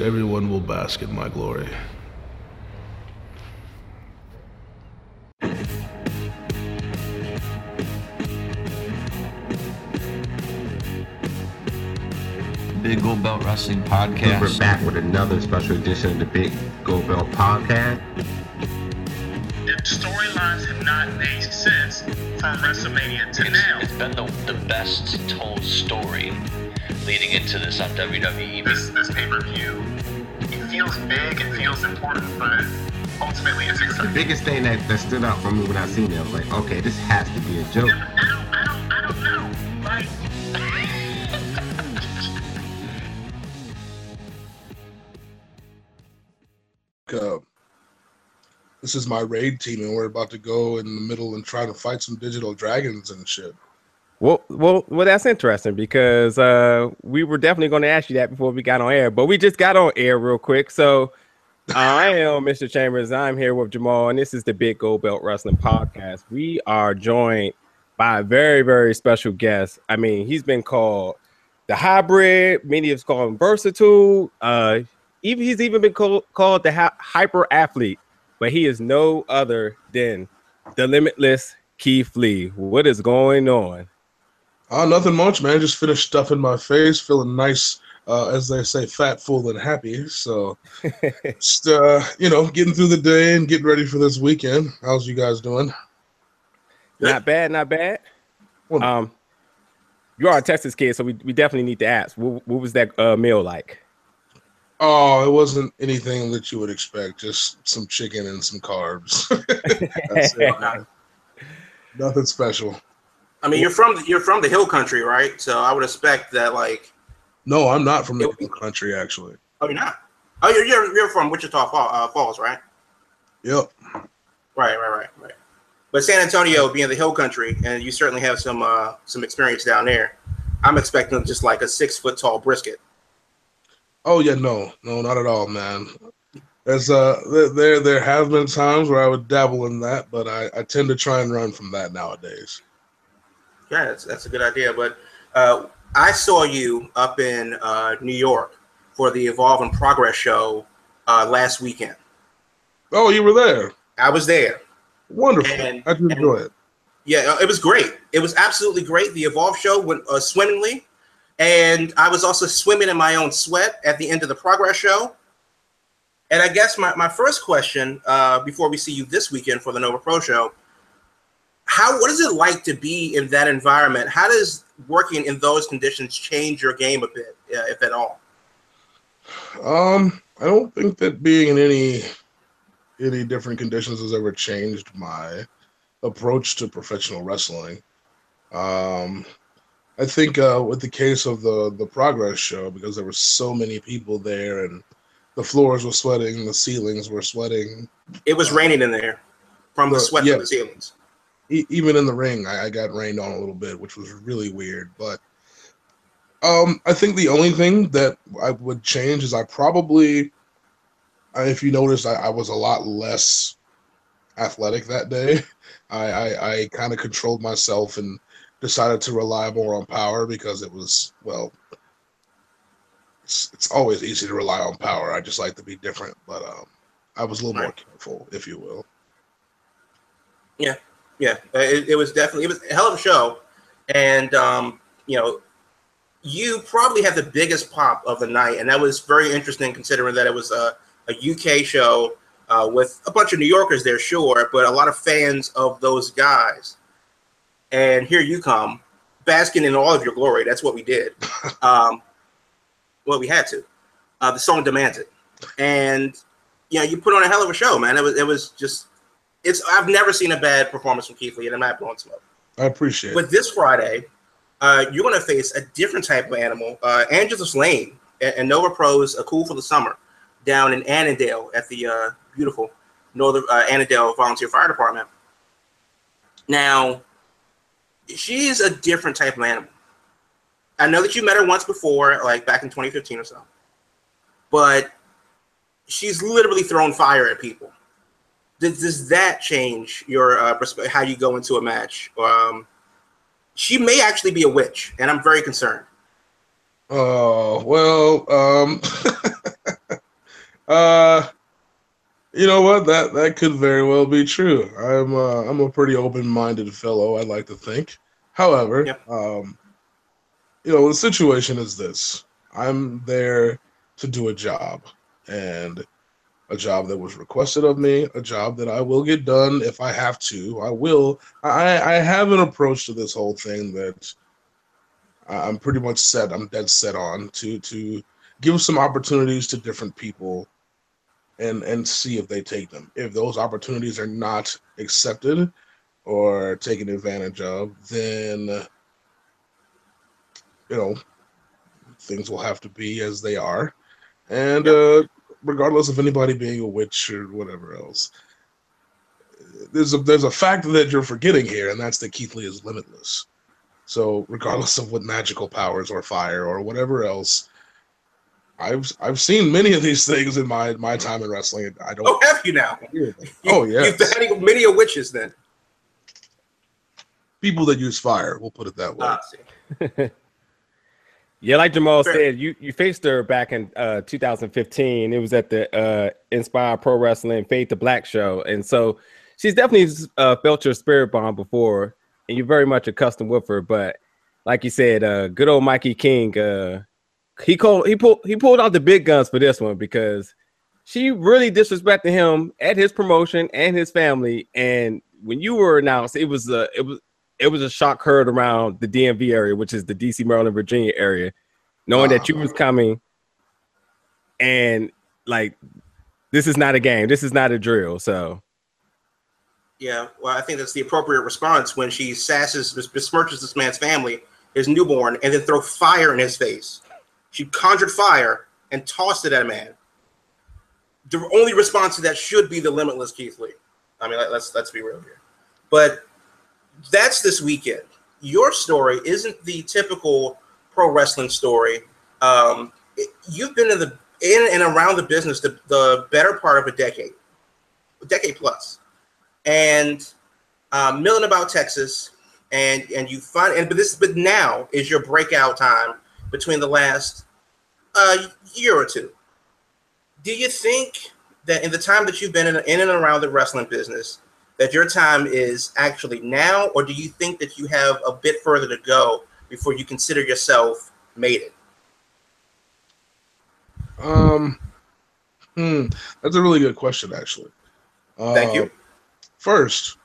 Everyone will bask in my glory. Big Gold Belt Wrestling Podcast. We're back with another special edition of the Big Gold Belt Podcast. The storylines have not made sense from WrestleMania to now. It's been the, the best told story leading into this on WWE. This this pay per view, it feels big, it feels important, but ultimately it's The biggest thing that, that stood out for me when I seen it, I was like, okay, this has to be a joke. I don't, I don't, I don't know. Like, Uh, this is my raid team, and we're about to go in the middle and try to fight some digital dragons and shit. Well, well, well, that's interesting because uh, we were definitely going to ask you that before we got on air, but we just got on air real quick. So I am Mr. Chambers. I'm here with Jamal, and this is the Big Gold Belt Wrestling Podcast. We are joined by a very, very special guest. I mean, he's been called the hybrid. Many have called him versatile. Uh, even he's even been called, called the hy- hyper athlete, but he is no other than the limitless Keith Lee. What is going on? Uh, nothing much, man. Just finished stuffing my face, feeling nice, uh, as they say, fat, full, and happy. So, just uh, you know, getting through the day and getting ready for this weekend. How's you guys doing? Not bad, not bad. Well- Um, you are a Texas kid, so we, we definitely need to ask. What, what was that uh, meal like? Oh, it wasn't anything that you would expect. Just some chicken and some carbs. That's it. Nothing special. I mean, you're from you're from the hill country, right? So I would expect that, like, No, I'm not from the hill country, actually. oh, you're not. Oh, you're you're, you're from Wichita uh, Falls, right? Yep. Right, right, right, right. But San Antonio being the hill country, and you certainly have some uh, some experience down there. I'm expecting just like a six foot tall brisket. Oh yeah, no, no, not at all, man. There's uh, there- there there have been times where I would dabble in that, but I, I tend to try and run from that nowadays. Yeah, that's, that's a good idea. But uh, I saw you up in uh, New York for the Evolve and Progress show uh, last weekend. Oh, you were there. I was there. Wonderful. And- How'd you enjoy it? Yeah, uh, it was great. It was absolutely great. The Evolve show went uh, swimmingly, and I was also swimming in my own sweat at the end of the Progress show. And I guess my, my first question uh, before we see you this weekend for the Nova Pro show, how what is it like to be in that environment? How does working in those conditions change your game a bit, uh, if at all? Um, I don't think that being in any any different conditions has ever changed my approach to professional wrestling. Um, I think uh, with the case of the the progress show, because there were so many people there and the floors were sweating, the ceilings were sweating. It was raining in there from the Well, sweat yeah. from the ceilings. E- even in the ring, I, I got rained on a little bit, which was really weird. But um, I think the only thing that I would change is I probably, if you noticed, I, I was a lot less athletic that day. I, I, I kind of controlled myself and decided to rely more on power because it was well. It's, it's always easy to rely on power. I just like to be different, but um, I was a little more careful, if you will. Yeah, uh, it, it was definitely it was a hell of a show, and um, you know, you probably had the biggest pop of the night, and that was very interesting considering that it was a, a UK show uh, with a bunch of New Yorkers there, sure, but a lot of fans of those guys. And here you come, basking in all of your glory. That's what we did. Um, well, we had to. Uh, the song demands it, and you know, you put on a hell of a show, man. It was it was just it's I've never seen a bad performance from Keith Lee, and I'm not blowing smoke. I appreciate it. But this Friday, uh, you're going to face a different type of animal, uh, Angelus Layne and, and Nova Pros, a cool for the summer, down in Annandale at the uh, beautiful Northern uh, Annandale Volunteer Fire Department. Now, she's a different type of animal. I know that you met her once before, like back in 2015 or so, but she's literally thrown fire at people does, does that change your uh, how you go into a match um she may actually be a witch and i'm very concerned Oh well, um, Uh, you know what? That that could very well be true. I'm uh, I'm a pretty open-minded fellow. I'd like to think. However, Yep. um, you know, the situation is this: I'm there to do a job, and a job that was requested of me, a job that I will get done if I have to. I will. I I have an approach to this whole thing that I'm pretty much set. I'm dead set on to to give some opportunities to different people and and see if they take them. If those opportunities are not accepted or taken advantage of, then you know things will have to be as they are. And uh, regardless of anybody being a witch or whatever else, there's a there's a fact that you're forgetting here, and that's that Keith Lee is limitless. So regardless of what magical powers or fire or whatever else, I've I've seen many of these things in my my time in wrestling. and I don't Oh, have you now? You, Oh yeah, You've had many a witches then. people that use fire. We'll put it that way. Ah, see. Yeah, like Jamal said, you you faced her back in uh 2015. It was at the uh Inspire Pro Wrestling Fade to Black show, and so she's definitely uh, felt your spirit bomb before, and you're very much accustomed with her. But like you said, uh, good old Mikey King, uh, he called he pulled he pulled out the big guns for this one because she really disrespected him at his promotion and his family. And when you were announced, it was a it was it was a shock heard around the DMV area, which is the DC, Maryland, Virginia area, knowing that you was ah. coming and like this is not a game, this is not a drill. So Yeah, well, I think that's the appropriate response when she sasses, besmirches this man's family, his newborn, and then throw fire in his face. She conjured fire and tossed it at a man. The only response to that should be the limitless Keith Lee. I mean, let's let's be real here. But that's this weekend. Your story isn't the typical pro wrestling story. Um, it- you've been in the in and around the business the, the better part of a decade, a decade plus and um, milling about Texas, and and you find and but this but now is your breakout time between the last uh, year or two. Do you think that in the time that you've been in, in and around the wrestling business, that your time is actually now, or do you think that you have a bit further to go before you consider yourself made it? Um, hmm, that's a really good question, actually. Thank Uh, you. First,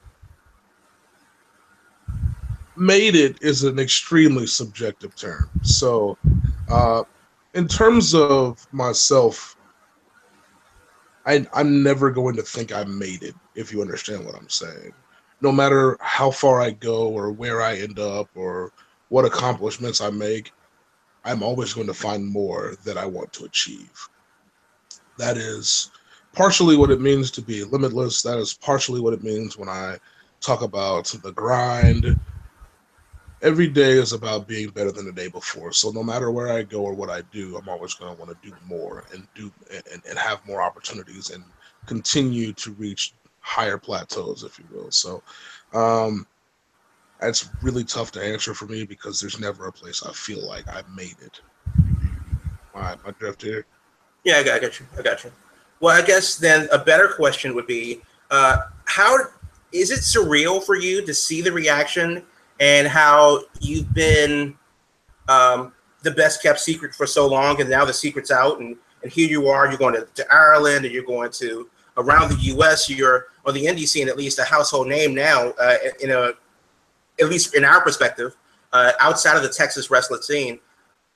made it is an extremely subjective term. So, uh, in terms of myself, I, I'm never going to think I made it, if you understand what I'm saying. No matter how far I go or where I end up or what accomplishments I make, I'm always going to find more that I want to achieve. That is partially what it means to be limitless. That is partially what it means when I talk about the grind. Every day is about being better than the day before. So no matter where I go or what I do, I'm always going to want to do more and do and, and have more opportunities and continue to reach higher plateaus, if you will. So um, that's really tough to answer for me because there's never a place I feel like I made it. My my drift here. Yeah, I got, I got you. I got you. Well, I guess then a better question would be, uh, how is it surreal for you to see the reaction and how you've been um, the best kept secret for so long, and now the secret's out, and, and here you are. You're going to, to Ireland, and you're going to around the U.S. You're on the indie scene, at least a household name now. Uh, in a, at least in our perspective, uh, outside of the Texas wrestling scene.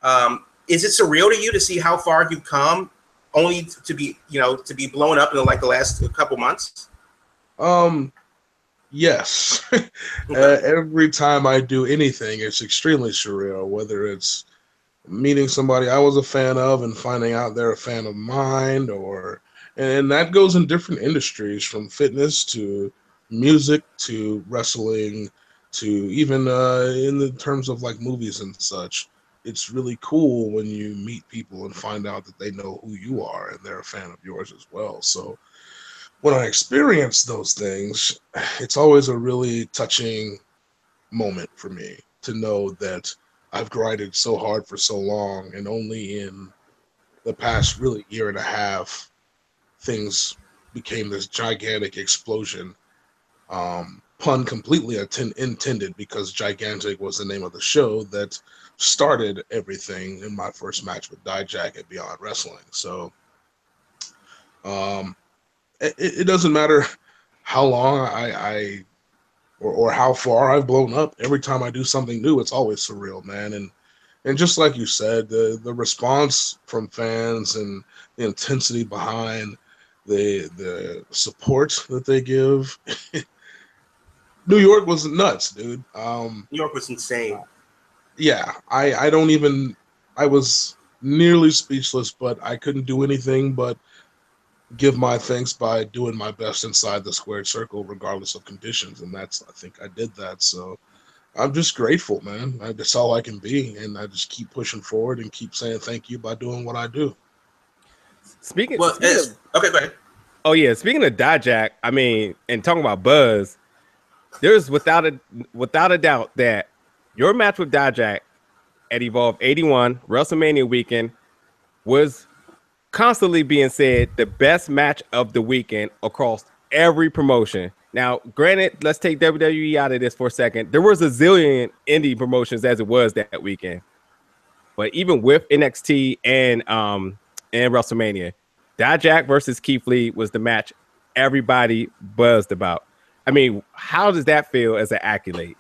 Um, is it surreal to you to see how far you've come only to be you know to be blown up in like the last couple months Um, yes. uh, every time I do anything, it's extremely surreal. Whether it's meeting somebody I was a fan of and finding out they're a fan of mine, or and that goes in different industries from fitness to music to wrestling to even uh, in the terms of like movies and such. It's really cool when you meet people and find out that they know who you are and they're a fan of yours as well. So when I experience those things, it's always a really touching moment for me to know that I've grinded so hard for so long and only in the past really year and a half things became this gigantic explosion. Um, pun completely atten- intended because gigantic was the name of the show that started everything in my first match with Dijak at Beyond Wrestling. So, um, it, it doesn't matter how long I, I or, or how far I've blown up. Every time I do something new, it's always surreal, man. And and just like you said, the the response from fans and the intensity behind the the support that they give. New York was nuts, dude. Um, New York was insane. yeah, I I don't even I was nearly speechless, but I couldn't do anything but give my thanks by doing my best inside the squared circle, regardless of conditions, and that's I think I did that. So I'm just grateful, man. I, that's all I can be, and I just keep pushing forward and keep saying thank you by doing what I do. Speaking, Well, speaking of- okay, go ahead. oh yeah, speaking of Dijak, I mean, and talking about buzz, there's without a without a doubt that your match with Dijak at Evolve 81 WrestleMania weekend was constantly being said the best match of the weekend across every promotion. Now, granted, let's take WWE out of this for a second. There was a zillion indie promotions as it was that weekend. But even with NXT and um and WrestleMania, Dijak versus Keith Lee was the match everybody buzzed about. I mean, how does that feel as an accolade?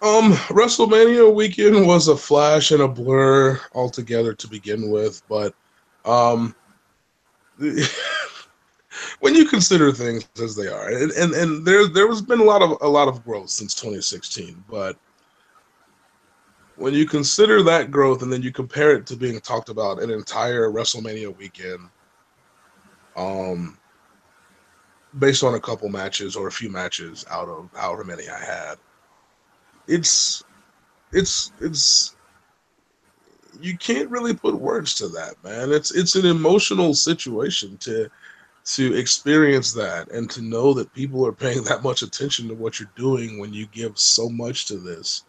Um, WrestleMania weekend was a flash and a blur altogether to begin with, but um, when you consider things as they are, and and, and there there has been a lot of a lot of growth since 2016, but when you consider that growth and then you compare it to being talked about an entire WrestleMania weekend, um, based on a couple matches or a few matches out of however many I had it's it's it's you can't really put words to that man. It's it's an emotional situation to to experience that and to know that people are paying that much attention to what you're doing when you give so much to this.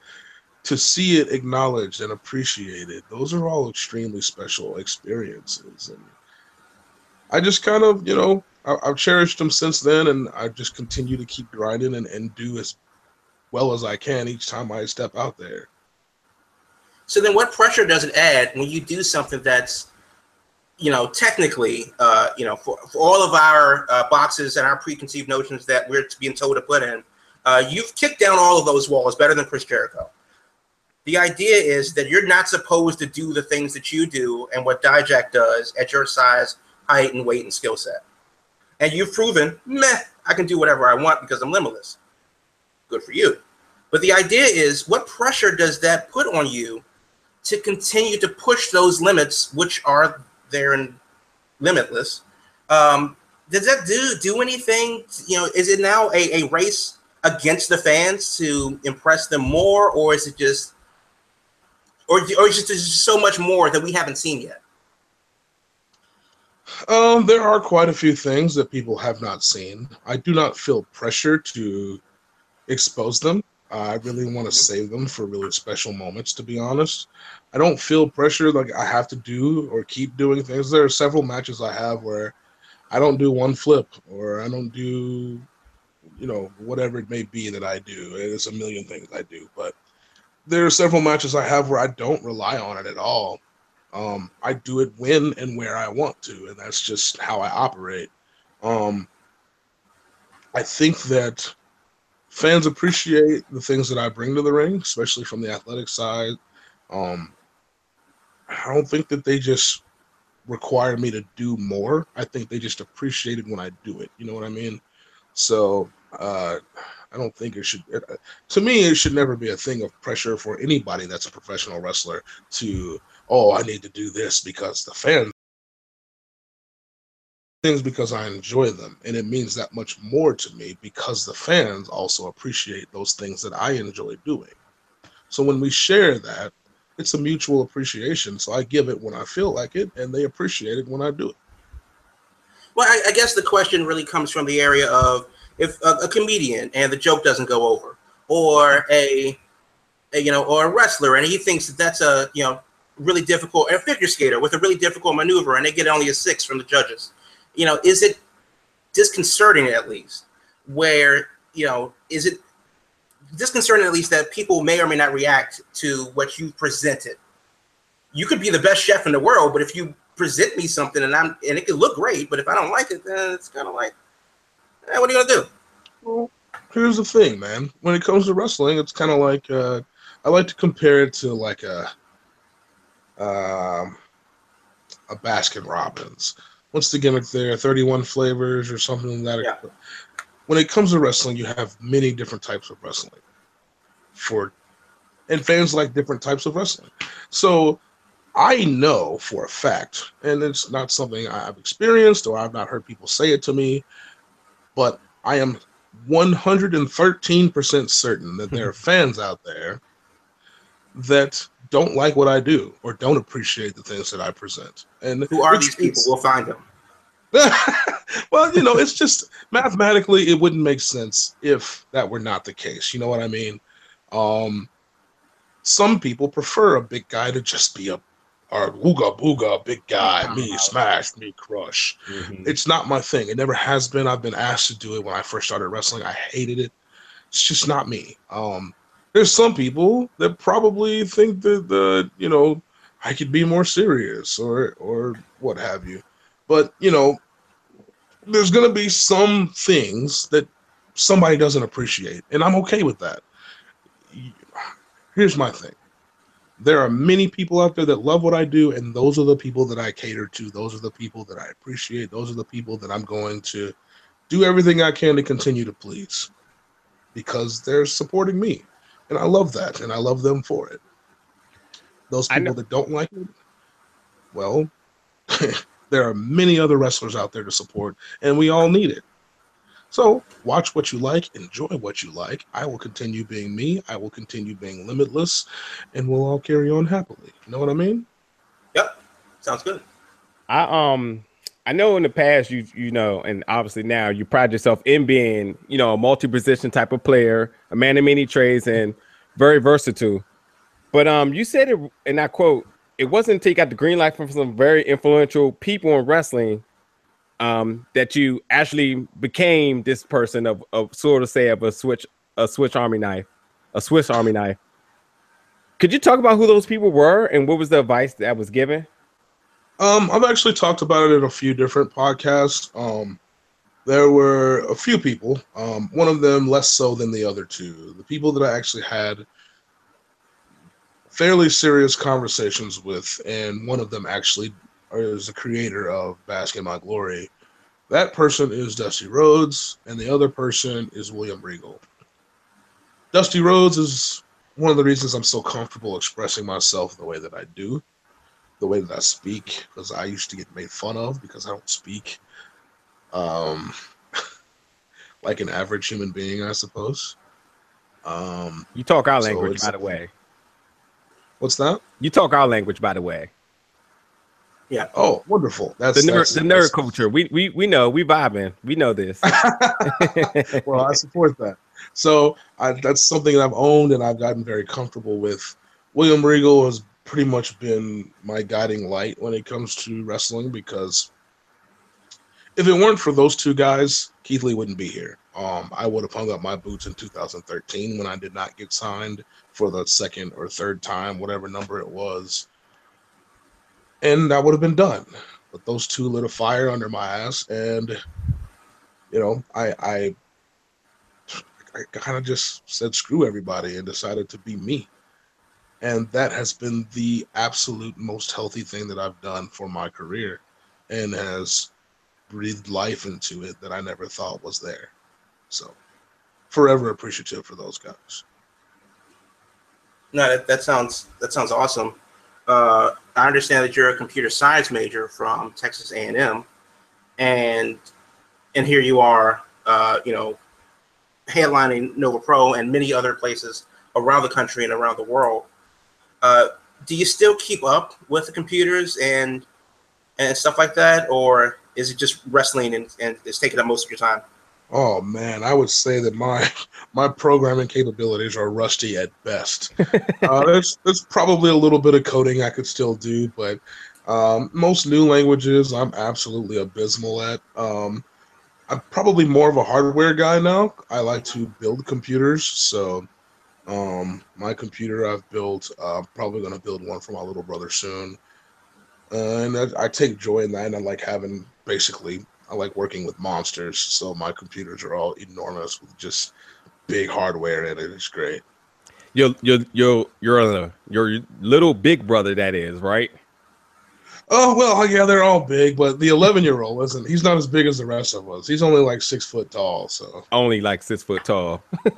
To see it acknowledged and appreciated those are all extremely special experiences. And i just kind of you know I, i've cherished them since then and i just continue to keep grinding and, and do as well as I can each time I step out there. So then, what pressure does it add when you do something that's, you know, technically, uh, you know, for, for all of our uh, boxes and our preconceived notions that we're being told to put in, uh, you've kicked down all of those walls better than Chris Jericho. The idea is that you're not supposed to do the things that you do and what Dijak does at your size, height, and weight and skill set. And you've proven, meh, I can do whatever I want because I'm limitless. Good for you. But the idea is, what pressure does that put on you to continue to push those limits, which are there and limitless? Um, does that do do anything? You know, is it now a, a race against the fans to impress them more, or is it just, or or is it just so much more that we haven't seen yet? Um, there are quite a few things that people have not seen. I do not feel pressure to expose them. I really want to save them for really special moments, to be honest. I don't feel pressure like I have to do or keep doing things. There are several matches I have where I don't do one flip or I don't do, you know, whatever it may be that I do. It's a million things I do, but there are several matches I have where I don't rely on it at all. Um, I do it when and where I want to, and that's just how I operate. Um, I think that fans appreciate the things that I bring to the ring, especially from the athletic side. Um, I don't think that they just require me to do more. I think they just appreciate it when I do it. You know what I mean? So uh, I don't think it should. It, to me, it should never be a thing of pressure for anybody that's a professional wrestler to, oh, I need to do this because the fans things because I enjoy them. And it means that much more to me because the fans also appreciate those things that I enjoy doing. So when we share that, it's a mutual appreciation. So I give it when I feel like it, and they appreciate it when I do it. Well, I, I guess the question really comes from the area of if a, a comedian and the joke doesn't go over, or a, a you know, or a wrestler and he thinks that that's a you know really difficult, a figure skater with a really difficult maneuver, and they get only a six from the judges. You know, is it disconcerting at least? Where you know, is it disconcerting at least that people may or may not react to what you presented? You could be the best chef in the world, but if you present me something and I'm and it could look great, but if I don't like it, then it's kind of like, eh, what are you gonna do? Well, here's the thing, man. When it comes to wrestling, it's kind of like uh, I like to compare it to like a um, a Baskin Robbins. What's the gimmick there? Thirty-one flavors or something like that. Yeah. When it comes to wrestling, you have many different types of wrestling. For and fans like different types of wrestling. So I know for a fact, and it's not something I've experienced or I've not heard people say it to me, but I am 113% certain that there are fans out there that don't like what I do or don't appreciate the things that I present. And Who are these people? We'll find them. well, you know, it's just mathematically it wouldn't make sense if that were not the case. You know what I mean? Um some people prefer a big guy to just be a or wooga booga big guy, me smash, me crush. It's not my thing. It never has been. I've been asked to do it when I first started wrestling. I hated it. It's just not me. Um there's some people that probably think that the you know I could be more serious or or what have you. But you know, there's gonna be some things that somebody doesn't appreciate, and I'm okay with that. Here's my thing. There are many people out there that love what I do, and those are the people that I cater to. Those are the people that I appreciate. Those are the people that I'm going to do everything I can to continue to please because they're supporting me. And I love that, and I love them for it. Those I know- people that don't like it, well, there are many other wrestlers out there to support, and we all need it. So watch what you like, enjoy what you like. I will continue being me. I will continue being limitless, and we'll all carry on happily. You know what I mean? Yep, sounds good. I um I know in the past you you know, and obviously now you pride yourself in being, you know, a multi-position type of player, a man of many trades and very versatile. But um you said it and I quote, it wasn't until you got the green light from some very influential people in wrestling um that you actually became this person of of sort of say of a switch a switch army knife, a Swiss army knife. Could you talk about who those people were and what was the advice that was given? Um, I've actually talked about it in a few different podcasts. Um, there were a few people, um, one of them less so than the other two. The people that I actually had fairly serious conversations with, and one of them actually is the creator of Bask in My Glory. That person is Dusty Rhodes, and the other person is William Regal. Dusty Rhodes is one of the reasons I'm so comfortable expressing myself the way that I do the way that I speak because I used to get made fun of because I don't speak um like an average human being, I suppose. Um You talk our language, it's- by the way. what's that? You talk our language, by the way. Yeah. Oh, wonderful. That's The nerd, that's- the nerd that's- culture. We we we know. We vibing. We know this. well, I support that. So I, that's something that I've owned and I've gotten very comfortable with. William Regal has pretty much been my guiding light when it comes to wrestling because if it weren't for those two guys, Keith Lee wouldn't be here. Um, I would have hung up my boots in 2013 when I did not get signed for the second or third time, whatever number it was, and that would have been done. But those two lit a fire under my ass, and you know, I I I kind of just said screw everybody and decided to be me. And that has been the absolute most healthy thing that I've done for my career and has breathed life into it that I never thought was there. So, forever appreciative for those guys. No, that, that sounds that sounds awesome. Uh, I understand that you're a computer science major from Texas A&M, and and here you are, uh, you know, headlining Nova Pro and many other places around the country and around the world. Uh, do you still keep up with the computers and and stuff like that, or is it just wrestling and, and it's taking up most of your time? Oh man, I would say that my my programming capabilities are rusty at best. uh, there's there's probably a little bit of coding I could still do, but um, most new languages I'm absolutely abysmal at. Um, I'm probably more of a hardware guy now. I like to build computers, so um, my computer I've built. Uh, I'm probably gonna build one for my little brother soon, uh, and I, I take joy in that. And I like having basically I like working with monsters, so my computers are all enormous with just big hardware in it. It's great. Your your your your uh, your little big brother that is right. Oh well, yeah, they're all big, but the 11 year old isn't. He's not as big as the rest of us. He's only like six foot tall. So Only like six foot tall.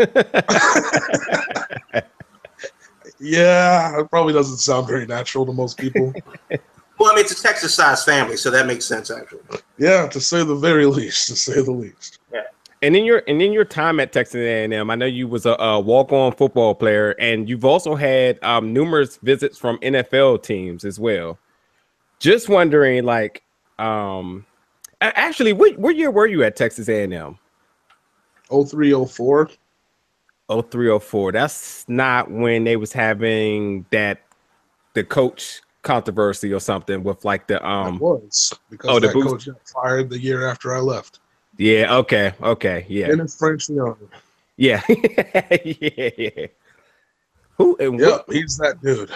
yeah, it probably doesn't sound very natural to most people. Well, I mean, it's a Texas-sized family, so that makes sense actually. yeah, to say the very least. To say the least. And in your and in your time at Texas A&M, I know you was a, a walk-on football player, and you've also had um, numerous visits from NFL teams as well. Just wondering, like, um, actually, what, what year were you at Texas A&M? 0304. 0304. That's not when they was having that the coach controversy or something with like the It um was because oh, the coach got fired the year after I left. yeah okay okay yeah Franchione. yeah yeah yeah who and, Yep, what, he's that dude.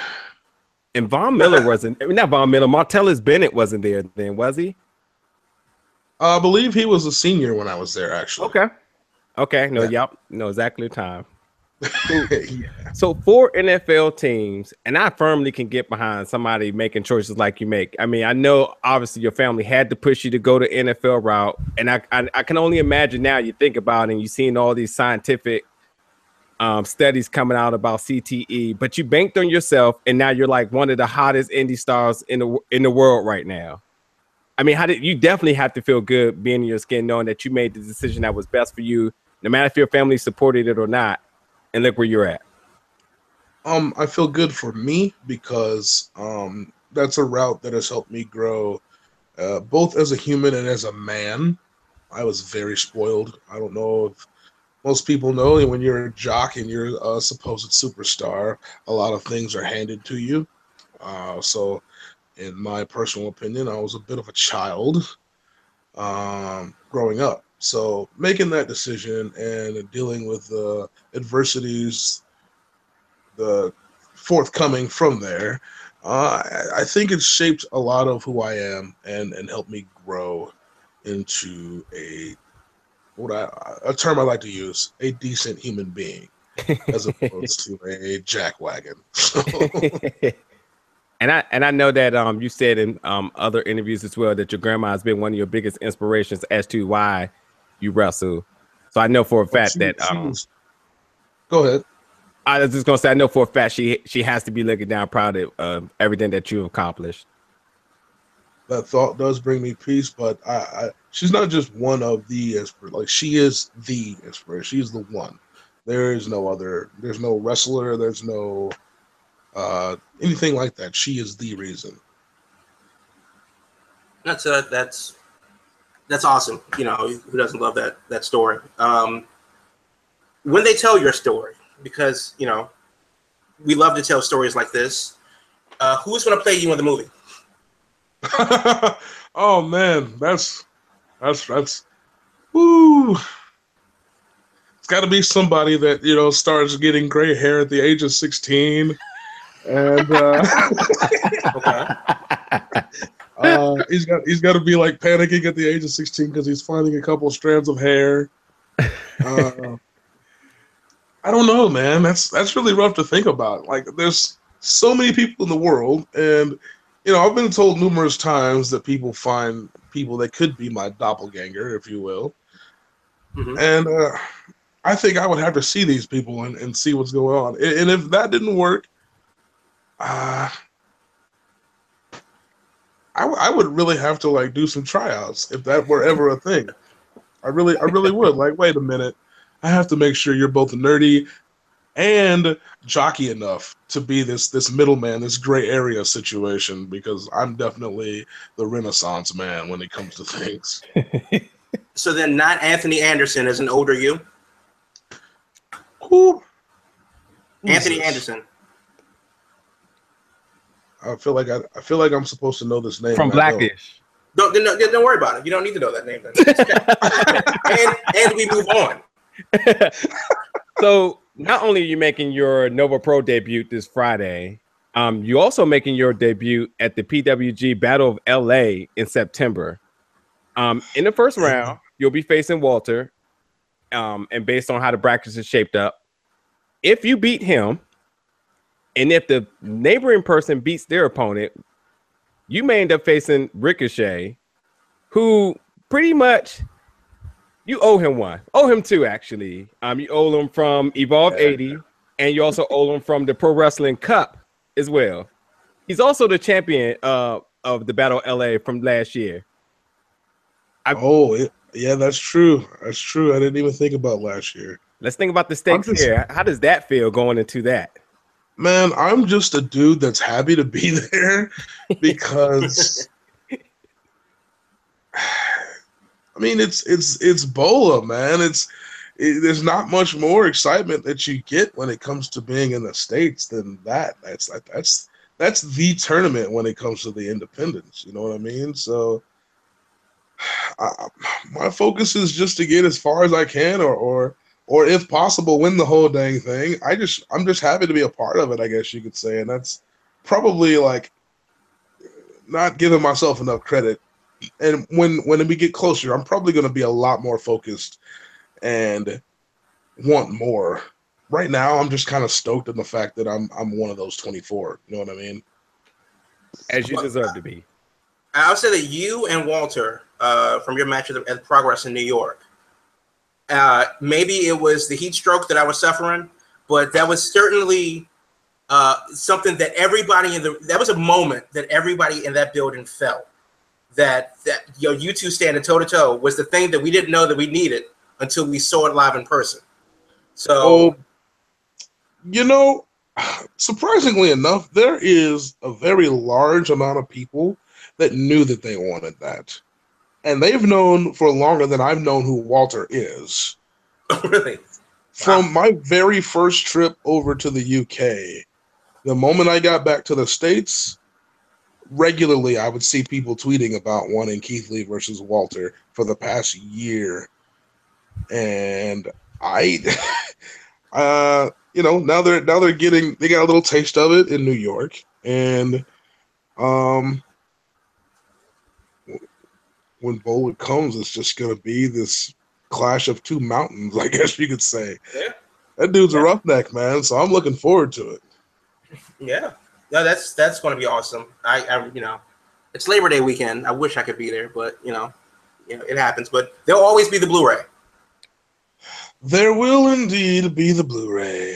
and Von Miller wasn't not Von Miller Martellus Bennett wasn't there then was he I believe he was a senior when I was there. Actually. okay okay no Yeah. yep no exactly the time yeah. So for NFL teams, and I firmly can get behind somebody making choices like you make. I mean, I know obviously your family had to push you to go the NFL route, and I I, I can only imagine now. You think about it, and you've seen all these scientific um, studies coming out about CTE, but you banked on yourself, and now you're like one of the hottest indie stars in the in the world right now. I mean, how did you definitely have to feel good being in your skin, knowing that you made the decision that was best for you, no matter if your family supported it or not, and look where you're at. Um, I feel good for me because um, that's a route that has helped me grow, uh, both as a human and as a man. I was very spoiled. I don't know if most people know that when you're a jock and you're a supposed superstar, a lot of things are handed to you. Uh, so, in my personal opinion, I was a bit of a child um, growing up. So, making that decision and dealing with the adversities the forthcoming from there. Uh, I, think it's shaped a lot of who I am and and helped me grow into a what I a term I like to use a decent human being as opposed to a jackwagon. So, and I and I know that um you said in um other interviews as well that your grandma has been one of your biggest inspirations as to why you wrestle. So I know for a fact she- that she um was- go ahead. I was just gonna say I know for a fact she she has to be looking down proud of uh, everything that you've accomplished. that thought does bring me peace, but I, I she's not just one of the inspiration. Like she is the inspiration. She's the one. There is no other. There's no wrestler. There's no uh anything like that. She is the reason. That's uh, that's that's awesome. You know, who doesn't love that that story? Um, when they tell your story, because you know, we love to tell stories like this. Uh, who's going to play you in the movie? oh man, that's that's that's woo. It's got to be somebody that you know starts getting gray hair at the age of sixteen, and uh, Okay. uh, he's got he's got to be like panicking at the age of sixteen because he's finding a couple strands of hair. Uh, I don't know, man. That's that's really rough to think about. Like, there's so many people in the world, and you know, I've been told numerous times that people find people that could be my doppelganger, if you will. Mhm. And uh, I think I would have to see these people and, and see what's going on. And, and if that didn't work, uh, I, w- I would really have to like do some tryouts if that were ever a thing. I really, I really would. Like, wait a minute, I have to make sure you're both nerdy and jockey enough to be this this middleman, this gray area situation, because I'm definitely the Renaissance man when it comes to things. so then not Anthony Anderson as an older you. Who? Anthony. Anderson. I feel like I, I feel like I'm supposed to know this name. From and I don't. Blackish. Don't, don't don't worry about it. You don't need to know that name. And and we move on. So not only are you making your Nova Pro debut this Friday, um, you're also making your debut at the PWG Battle of LA in September. Um, in the first round, you'll be facing Walter. Um, and based on how the brackets are shaped up, if you beat him, and if the neighboring person beats their opponent, you may end up facing Ricochet, who pretty much you owe him one. Owe him two, actually. Um, you owe him from Evolve 80, and you also owe him from the Pro Wrestling Cup as well. He's also the champion uh, of the Battle LA from last year. Oh, it, yeah, that's true. That's true. I didn't even think about last year. Let's think about the stakes just- here. How does that feel going into that? Man, I'm just a dude that's happy to be there because I mean it's it's it's Bola, man. It's it, there's not much more excitement that you get when it comes to being in the states than that. That's that's that's the tournament when it comes to the independents. You know what I mean? So I, my focus is just to get as far as I can, or or or if possible, win the whole dang thing. I just I'm just happy to be a part of it. I guess you could say, and that's probably like not giving myself enough credit. And when when we get closer, I'm probably going to be a lot more focused and want more. Right now, I'm just kind of stoked in the fact that I'm I'm one of those 24. You know what I mean? As you deserve to be. I'll say that you and Walter, uh, from your match at Progress in New York, uh, maybe it was the heat stroke that I was suffering, but that was certainly uh, something that everybody in the that was a moment that everybody in that building felt that that you know you two standing toe to toe was the thing that we didn't know that we needed until we saw it live in person. So Oh, you know, surprisingly enough, there is a very large amount of people that knew that they wanted that. And they've known for longer than I've known who Walter is. really, From my very first trip over to the UK, the moment I got back to the States, regularly I would see people tweeting about wanting Keith Lee versus Walter for the past year. And I uh you know now they're now they're getting they got a little taste of it in New York and um when Bola comes it's just gonna be this clash of two mountains I guess you could say Yeah. that dude's Yeah. a roughneck man so I'm looking forward to it yeah, no, that's that's going to be awesome. I, I, you know, it's Labor Day weekend. I wish I could be there, but you know, you know, it happens. But there'll always be the Blu-ray. there will indeed be the Blu-ray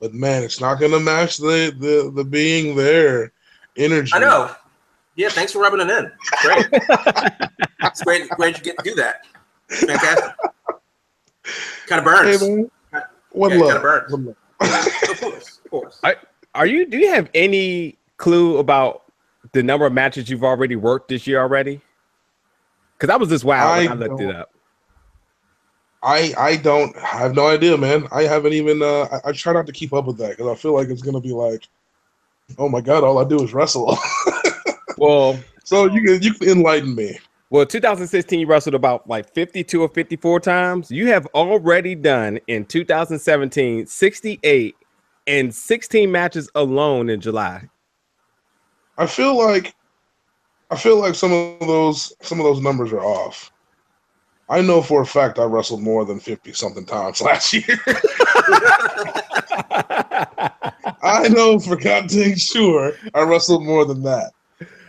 but man it's not gonna match the the, the being there energy I know. Yeah, thanks for rubbing it in. Great. it's great, great you get to do that. It's fantastic. kind of burns. hey man one Yeah, it kinda burns. One love. Of course, of course. Are you do you have any clue about the number of matches you've already worked this year already? Because I was just wild when I I looked it don't- up. I I don't I have no idea, man. I haven't even uh I, I try not to keep up with that because I feel like it's gonna be like, oh my god, all I do is wrestle. Well, so you can you can enlighten me. Well, 2016 you wrestled about like 52 or 54 times. You have already done in 2017 68 and 16 matches alone in July. I feel like I feel like some of those some of those numbers are off. I know for a fact I wrestled more than fifty something times last year. I know for goddamn sure I wrestled more than that.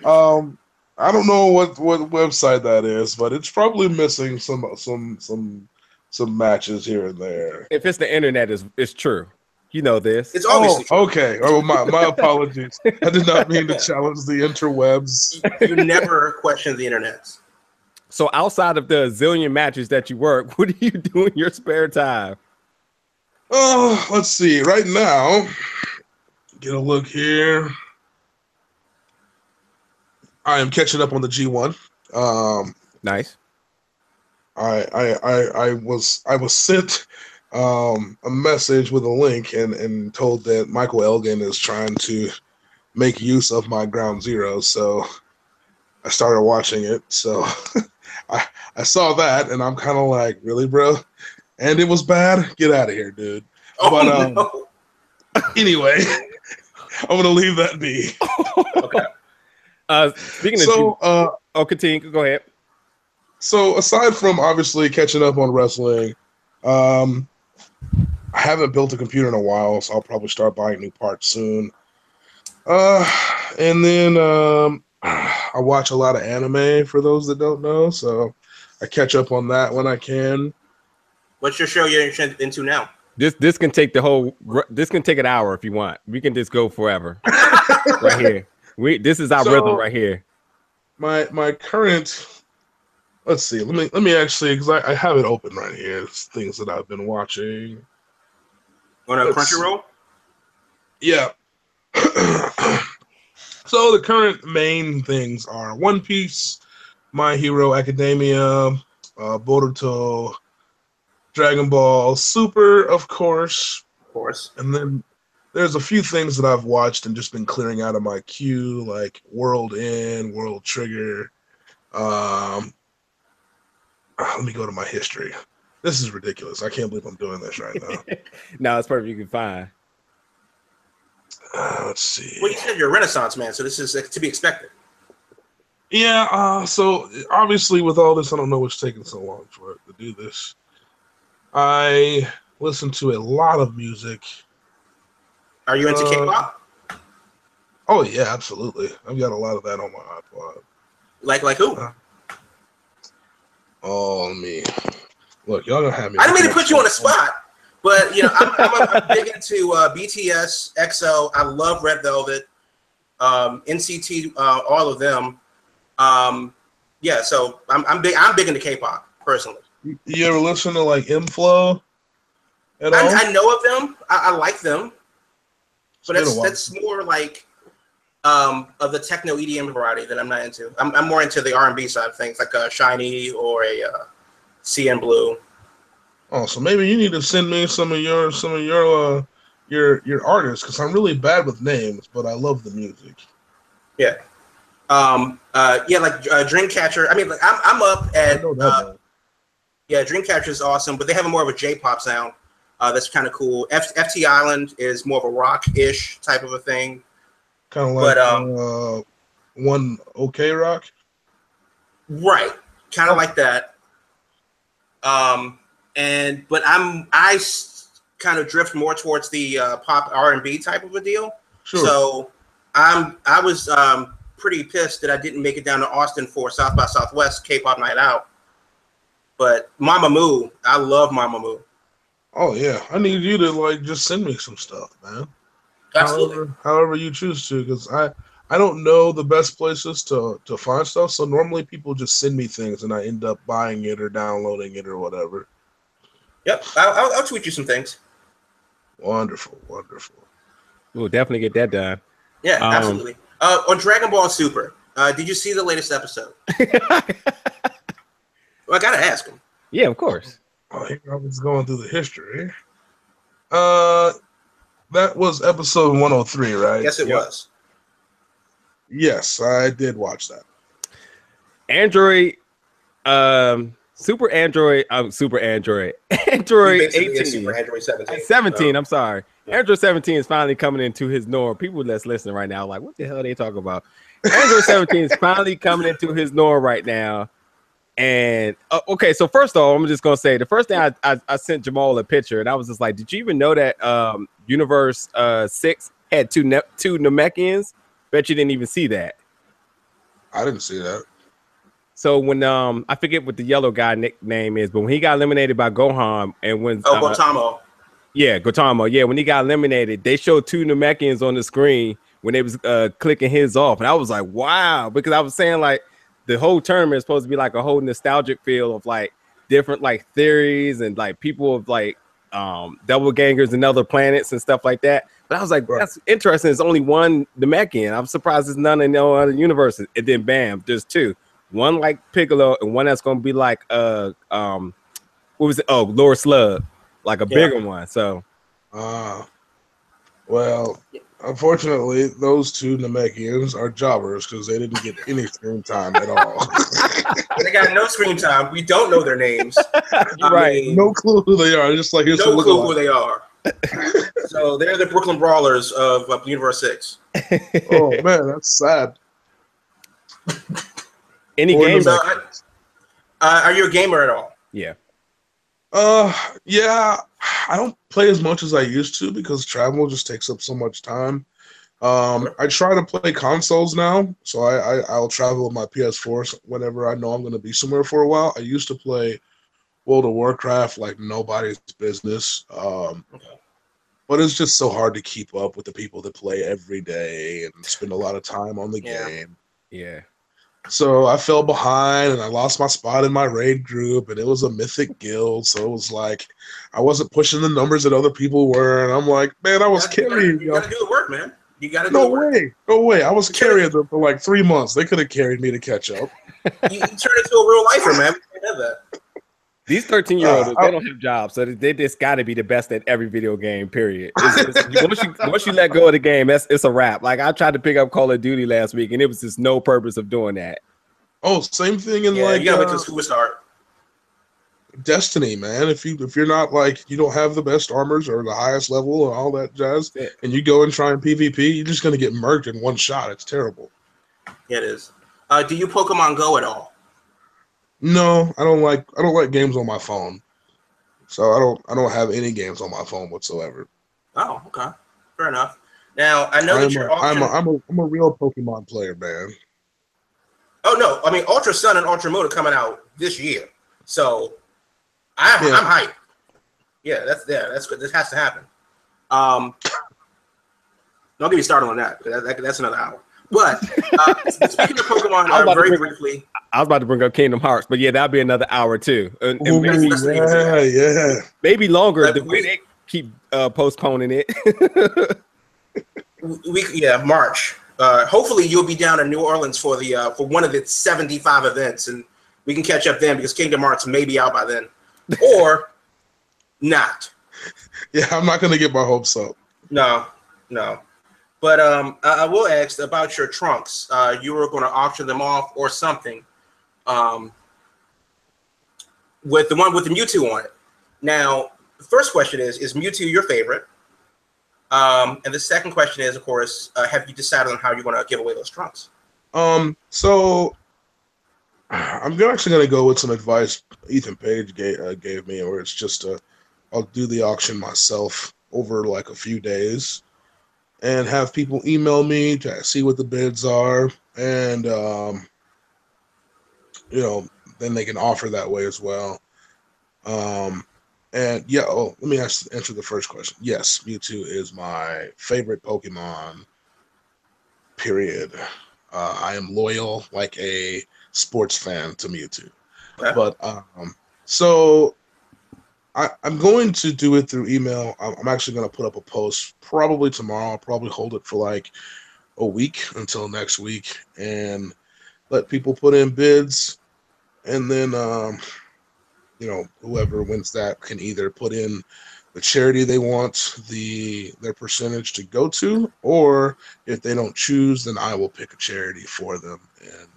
Um, I don't know what what website that is, but it's probably missing some some some some matches here and there. if it's the internet, is it's true. You know this. It's obviously Oh, okay. Oh, my my apologies. I did not mean to challenge the interwebs. you never question the internet. So outside of the zillion matches that you work, what do you do in your spare time? Oh, let's see. Right now, get a look here. I am catching up on the G1. Um, Nice. I I I, I was I was sent um, a message with a link and and told that Michael Elgin is trying to make use of my Ground Zero. So I started watching it. So I I saw that and I'm kind of like, really, bro? And it was bad. Get out of here, dude. Oh, But, um, no. Anyway, I'm gonna leave that be. okay. Uh, speaking of, So uh, oh, continue. Go ahead. so aside from obviously catching up on wrestling, um, I haven't built a computer in a while, so I'll probably start buying new parts soon. Uh, and then um, I watch a lot of anime for those that don't know, so I catch up on that when I can. What's your show you're into now? This this can take the whole. This can take an hour if you want. We can just go forever. right here. We this is our So- rhythm right here. My my current, let's see, let me let me actually because I, I have it open right here. It's things that I've been watching. On a Crunchyroll? Yeah. so the current main things are One Piece, My Hero Academia, uh, Boruto, Dragon Ball Super, of course, Of course. and then there's a few things that I've watched and just been clearing out of my queue, like World End, World Trigger. Um, ah, let me go to my history. This is ridiculous. I can't believe I'm doing this right now. No, it's perfect. You can find. Uh, let's see. Well, you said you're a Renaissance man, so this is to be expected. Yeah, uh, so obviously with all this, I don't know what's taking so long for it to do this. I listen to a lot of music. Are you into Uh, K-pop? Oh yeah, absolutely. I've got a lot of that on my iPod. Like like who? uh, Oh me. Look, y'all gonna have me. I didn't mean to put you on the spot, but you know, I'm, I'm, I'm big into uh, BTS, EXO. I love Red Velvet, um, NCT, uh, all of them. Um, yeah, so I'm, I'm big. I'm big into K-pop personally. You ever listen to like Inflow at all? I, I know of them. I, I like them, but that's that's more like um, of the techno EDM variety that I'm not into. I'm, I'm more into the R&B side of things, like a SHINee or a uh, CN Blue. Oh, so maybe you need to send me some of your some of your uh your your artists because I'm really bad with names, but I love the music. Yeah. Um, uh, yeah, like uh, Dreamcatcher. I mean, like, I'm, I'm up at that. uh, yeah, Dreamcatcher is awesome, but they have a more of a J-pop sound. Uh, that's kind of cool. F- FT Island is more of a rock-ish type of a thing. kind of like but, um, uh, one OK Rock. Right, kind of like that. Um, and but I'm I kind of drift more towards the uh, pop R and B type of a deal. Sure. So I'm I was um, pretty pissed that I didn't make it down to Austin for South by Southwest K-pop Night Out. But Mamamoo, I love Mamamoo. Oh yeah, I need you to like just send me some stuff, man. Absolutely. However, however you choose to, because I I don't know the best places to to find stuff. So normally people just send me things, and I end up buying it or downloading it or whatever. Yep, I'll, I'll, I'll tweet you some things. Wonderful, wonderful. We'll definitely get that done. Yeah, Um, absolutely. Uh, on Dragon Ball Super, uh, did you see the latest episode? Well, I gotta ask him. yeah, of course. Oh, here I was going through the history. Uh, that was episode 103, right? Yes, it Yep. was. Yes, I did watch that. Android, um, Super Android, um, Super Android, Android He 18, Super Android 17. 17. So, I'm sorry. Android 17 is finally coming into his norm. People that's listening right now, like, what the hell are they talking about? Android 17 is finally coming into his norm right now. And uh, okay, so first of all, I'm just gonna say the first thing I, I, I sent Jamal a picture, and I was just like, "Did you even know that um, Universe uh, Six had two ne- two Namekians?" Bet you didn't even see that. I didn't see that. So when um I forget what the yellow guy nickname is, but when he got eliminated by Gohan and when Oh, uh, Gotamo. yeah Gotama yeah when he got eliminated, they showed two Namekians on the screen when they was uh clicking his off, and I was like wow because I was saying like the whole tournament is supposed to be like a whole nostalgic feel of like different like theories and like people of like um double gangers and other planets and stuff like that. But I was like, Right. that's interesting. It's only one Namekian. I'm surprised there's none in no other universes. And then bam, there's two. one like Piccolo and one that's gonna be like uh um what was it? Oh, Lord Slug, like a Yeah. bigger one. So Ah, well, unfortunately, those two Namekians are jobbers because they didn't get any screen time at all. They got no screen time. We don't know their names. I right. mean, no clue who they are. Just like here's no clue who they are. so they're the Brooklyn Brawlers of uh, Universe Six. Oh man, that's sad. Any Or game? Uh, are you a gamer at all? yeah. Uh, yeah, I don't play as much as I used to because travel just takes up so much time. Um, I try to play consoles now, so I, I I'll travel with my PS4 whenever I know I'm going to be somewhere for a while. I used to play World of Warcraft like nobody's business. Um, but it's just so hard to keep up with the people that play every day and spend a lot of time on the Yeah. game. Yeah. So I fell behind and I lost my spot in my raid group, and it was a mythic guild. So it was like I wasn't pushing the numbers that other people were, and I'm like, man, I was You gotta- carrying You y'all. got to do the work, man. You got to do No the work. way, no way. I was carrying them for like three months. They could have carried me to catch up. You, you turn into a real lifer, man. We can't have that. These 13 year olds, Uh, they don't have jobs, so they just got to be the best at every video game. Period. It's- it's- once you once you let go of the game, that's it's a wrap. Like I tried to pick up Call of Duty last week, and it was just no purpose of doing that. Oh, same thing in Yeah, like you got to wait uh, till school start. Destiny, man. If you if you're not like you don't have the best armors or the highest level and all that jazz, Yeah. and you go and try and PvP, you're just gonna get murked in one shot. It's terrible. Yeah, it is. Uh, do you Pokemon Go at all? No, I don't like I don't like games on my phone. So I don't I don't have any games on my phone whatsoever. Oh, okay. Fair enough. Now, I know I'm that a, you're I'm, a, I'm, a, I'm a real Pokemon player, man. Oh no, I mean Ultra Sun and Ultra Moon are coming out this year, so I'm Yeah. I'm hyped. Yeah, that's yeah, that's good. This has to happen. Um, don't get me started on that. that, that- that's another hour. But uh, speaking of Pokemon, uh, very bring- briefly, I was about to bring up Kingdom Hearts, but yeah, that'd be another hour too, and, and Ooh, maybe, listen yeah, yeah. maybe longer. The way they keep uh, postponing it. we yeah March. Uh, hopefully, you'll be down in New Orleans for the uh, for one of its 75 events, and we can catch up then because Kingdom Hearts may be out by then, or not. Yeah, I'm not gonna get my hopes up. No, no. But um, I, I will ask about your trunks. Uh, you were going to auction them off or something. Um, with the one with the Mewtwo on it. Now, the first question is: Is Mewtwo your favorite? Um, and the second question is, of course, uh, have you decided on how you're going to give away those trunks? Um, so I'm actually gonna go with some advice Ethan Page gave, uh, gave me, where it's just uh, I'll do the auction myself over like a few days, and have people email me to see what the bids are, and um, you know, then they can offer that way as well. Um, and yeah, oh, let me ask, answer the first question. Yes, Mewtwo is my favorite Pokemon. Period. Uh, I am loyal, like a sports fan to Mewtwo. Okay. But um, so I, I'm going to do it through email. I'm, I'm actually going to put up a post probably tomorrow. I'll probably hold it for like a week until next week and let people put in bids. And then, um, you know, whoever wins that can either put in the charity they want the their percentage to go to, or if they don't choose, then I will pick a charity for them and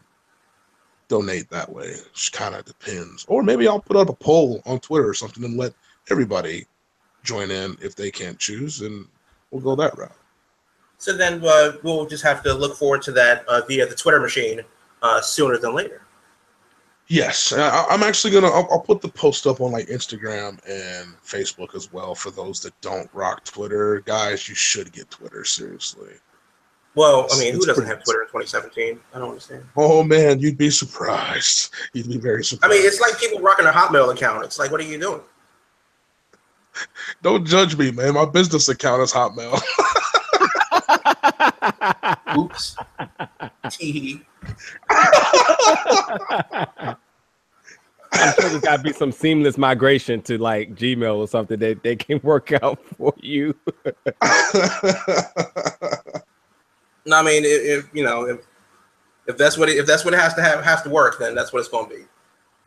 donate that way. It kind of depends. Or maybe I'll put up a poll on Twitter or something and let everybody join in if they can't choose, and we'll go that route. So then uh, we'll just have to look forward to that uh, via the Twitter machine uh, sooner than later. Yes, I, I'm actually gonna. I'll, I'll put the post up on like Instagram and Facebook as well for those that don't rock Twitter. Guys, you should get Twitter seriously. Well, I mean, who It's doesn't have Twitter in 2017? I don't understand. Oh man, you'd be surprised. You'd be very surprised. I mean, it's like people rocking a Hotmail account. It's like, what are you doing? don't judge me, man. My business account is Hotmail. Oops. Tee. I'm sure there's got to be some seamless migration to like Gmail or something that they can work out for you. No, I mean, if, if you know, if If that's what it, if that's what it has to have has to work, then that's what it's going to be.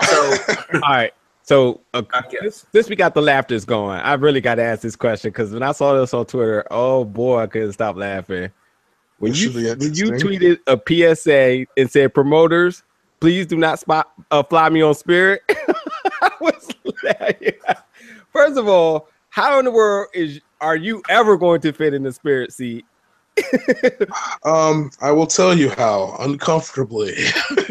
So All right. So uh, I guess. since, since we got the laughters going, I really got to ask this question because when I saw this on Twitter, oh boy, I couldn't stop laughing. When This you when you tweeted a PSA and said, "Promoters, please do not spot uh, fly me on Spirit," I was laughing. First of all, how in the world is are you ever going to fit in the Spirit seat? Um, I will tell you how uncomfortably.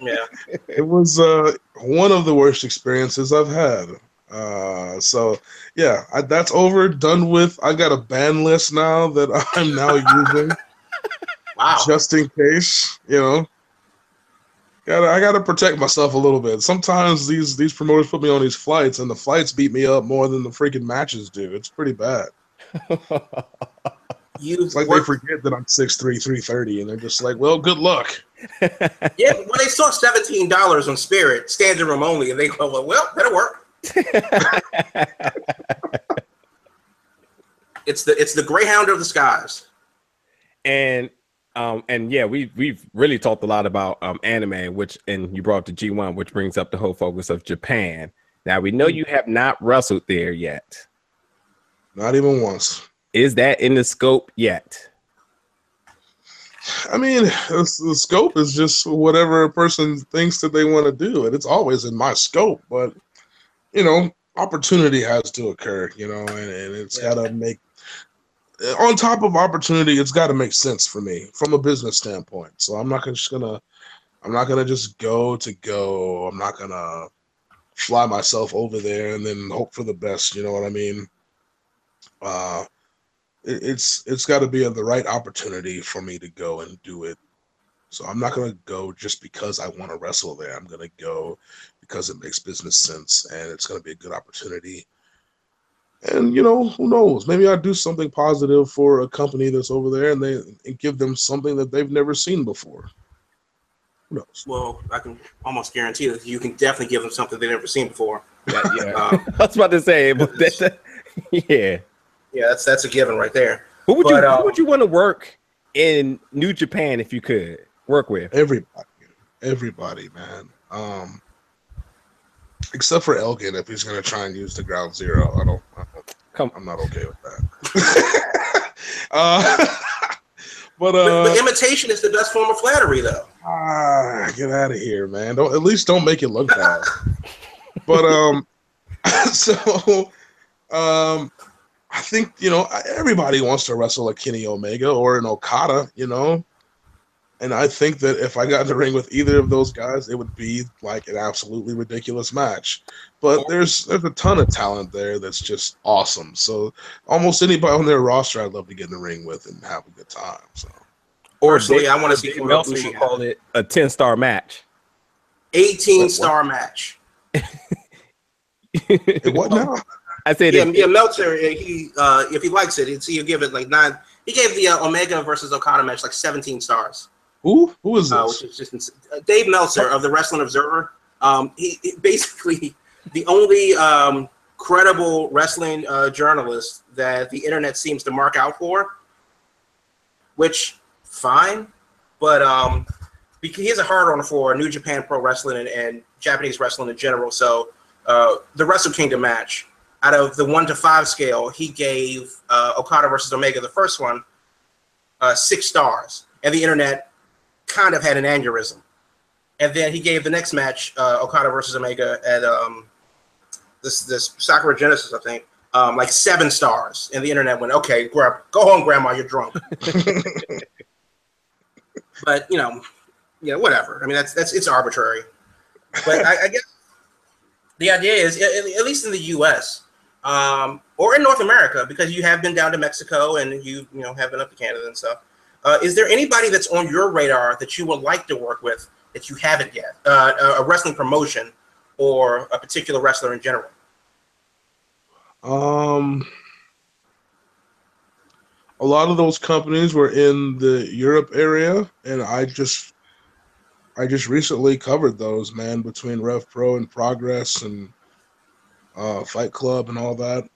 yeah, it was uh one of the worst experiences I've had. Uh, so yeah, I, that's over, done with. I got a ban list now that I'm now using wow. just in case. You know, gotta I gotta protect myself a little bit. Sometimes these these promoters put me on these flights, and the flights beat me up more than the freaking matches do. It's pretty bad. You It's like worked- they forget that I'm 6'3", 330, and they're just like, "Well, good luck." yeah. When they saw seventeen dollars on Spirit standing room only, and they go, well, well, better work. It's the it's the Greyhound of the skies. and um and yeah we we've really talked a lot about um anime which and you brought up the g1 which brings up the whole focus of japan now we know you have not wrestled there yet Not even once. Is that in the scope yet I mean, the scope is just whatever a person thinks that they want to do, and it's always in my scope. But you know, opportunity has to occur. You know, and, and it's Yeah. got to make. On top of opportunity, it's got to make sense for me from a business standpoint. So I'm not just gonna, I'm not gonna just go to go. I'm not gonna fly myself over there and then hope for the best. You know what I mean? Uh, it, it's it's got to be the right opportunity for me to go and do it. So I'm not gonna go just because I want to wrestle there. I'm gonna go because it makes business sense and it's gonna be a good opportunity. And you know, who knows? Maybe I do something positive for a company that's over there, and they and give them something that they've never seen before. Who knows? Well, I can almost guarantee that you can definitely give them something they've never seen before. yeah, yeah. Um, i was about to say but that, yeah yeah, that's that's a given right there. who would But, you um, who would you want to work in new japan if you could work with Everybody, everybody, man. Um, except for Elgin, if he's gonna try and use the ground zero, I don't. I don't Come- I'm not okay with that. uh, but But, uh, but imitation is the best form of flattery, though. Ah, get out of here, man. Don't at least don't make it look bad. but um so um I think, you know, everybody wants to wrestle a Kenny Omega or an Okada, you know. And I think that if I got in the ring with either of those guys, it would be like an absolutely ridiculous match. But there's there's a ton of talent there that's just awesome. So almost anybody on their roster I'd love to get in the ring with and have a good time. So or Personally, I wanna see Dave Kuro Meltzer Bushi. would call it a 10 star match eighteen star match. Hey, what now? I said Yeah, if- yeah, Meltzer, uh, he uh, if he likes it, it's, he'll give it like nine. He gave the uh, Omega versus Okada match like 17 stars, Who? Who is uh, which is just uh, Dave Meltzer of the Wrestling Observer. Um, he, he basically the only um, credible wrestling uh, journalist that the internet seems to mark out for, which fine, but um, because he has a hard on for New Japan Pro Wrestling and, and Japanese wrestling in general. So uh, the Wrestle Kingdom match, out of the one to five scale, he gave uh, Okada versus Omega, the first one, uh, six stars, and the internet kind of had an aneurysm. And then he gave the next match, uh, Okada versus Omega, at um, this this Sakura Genesis, I think, um, like seven stars, and the internet went, "Okay, grab, go home, Grandma, you're drunk." but you know, know, whatever. I mean, that's that's it's arbitrary. But I, I guess the idea is, at, at least in the U.S. Um, or in North America, because you have been down to Mexico and you you know have been up to Canada and stuff. Uh, is there anybody that's on your radar that you would like to work with that you haven't yet? Uh, a- wrestling promotion or a particular wrestler in general? Um, a lot of those companies were in the Europe area, and I just, I just recently covered those, man, between Rev Pro and Progress and uh, Fight Club and all that.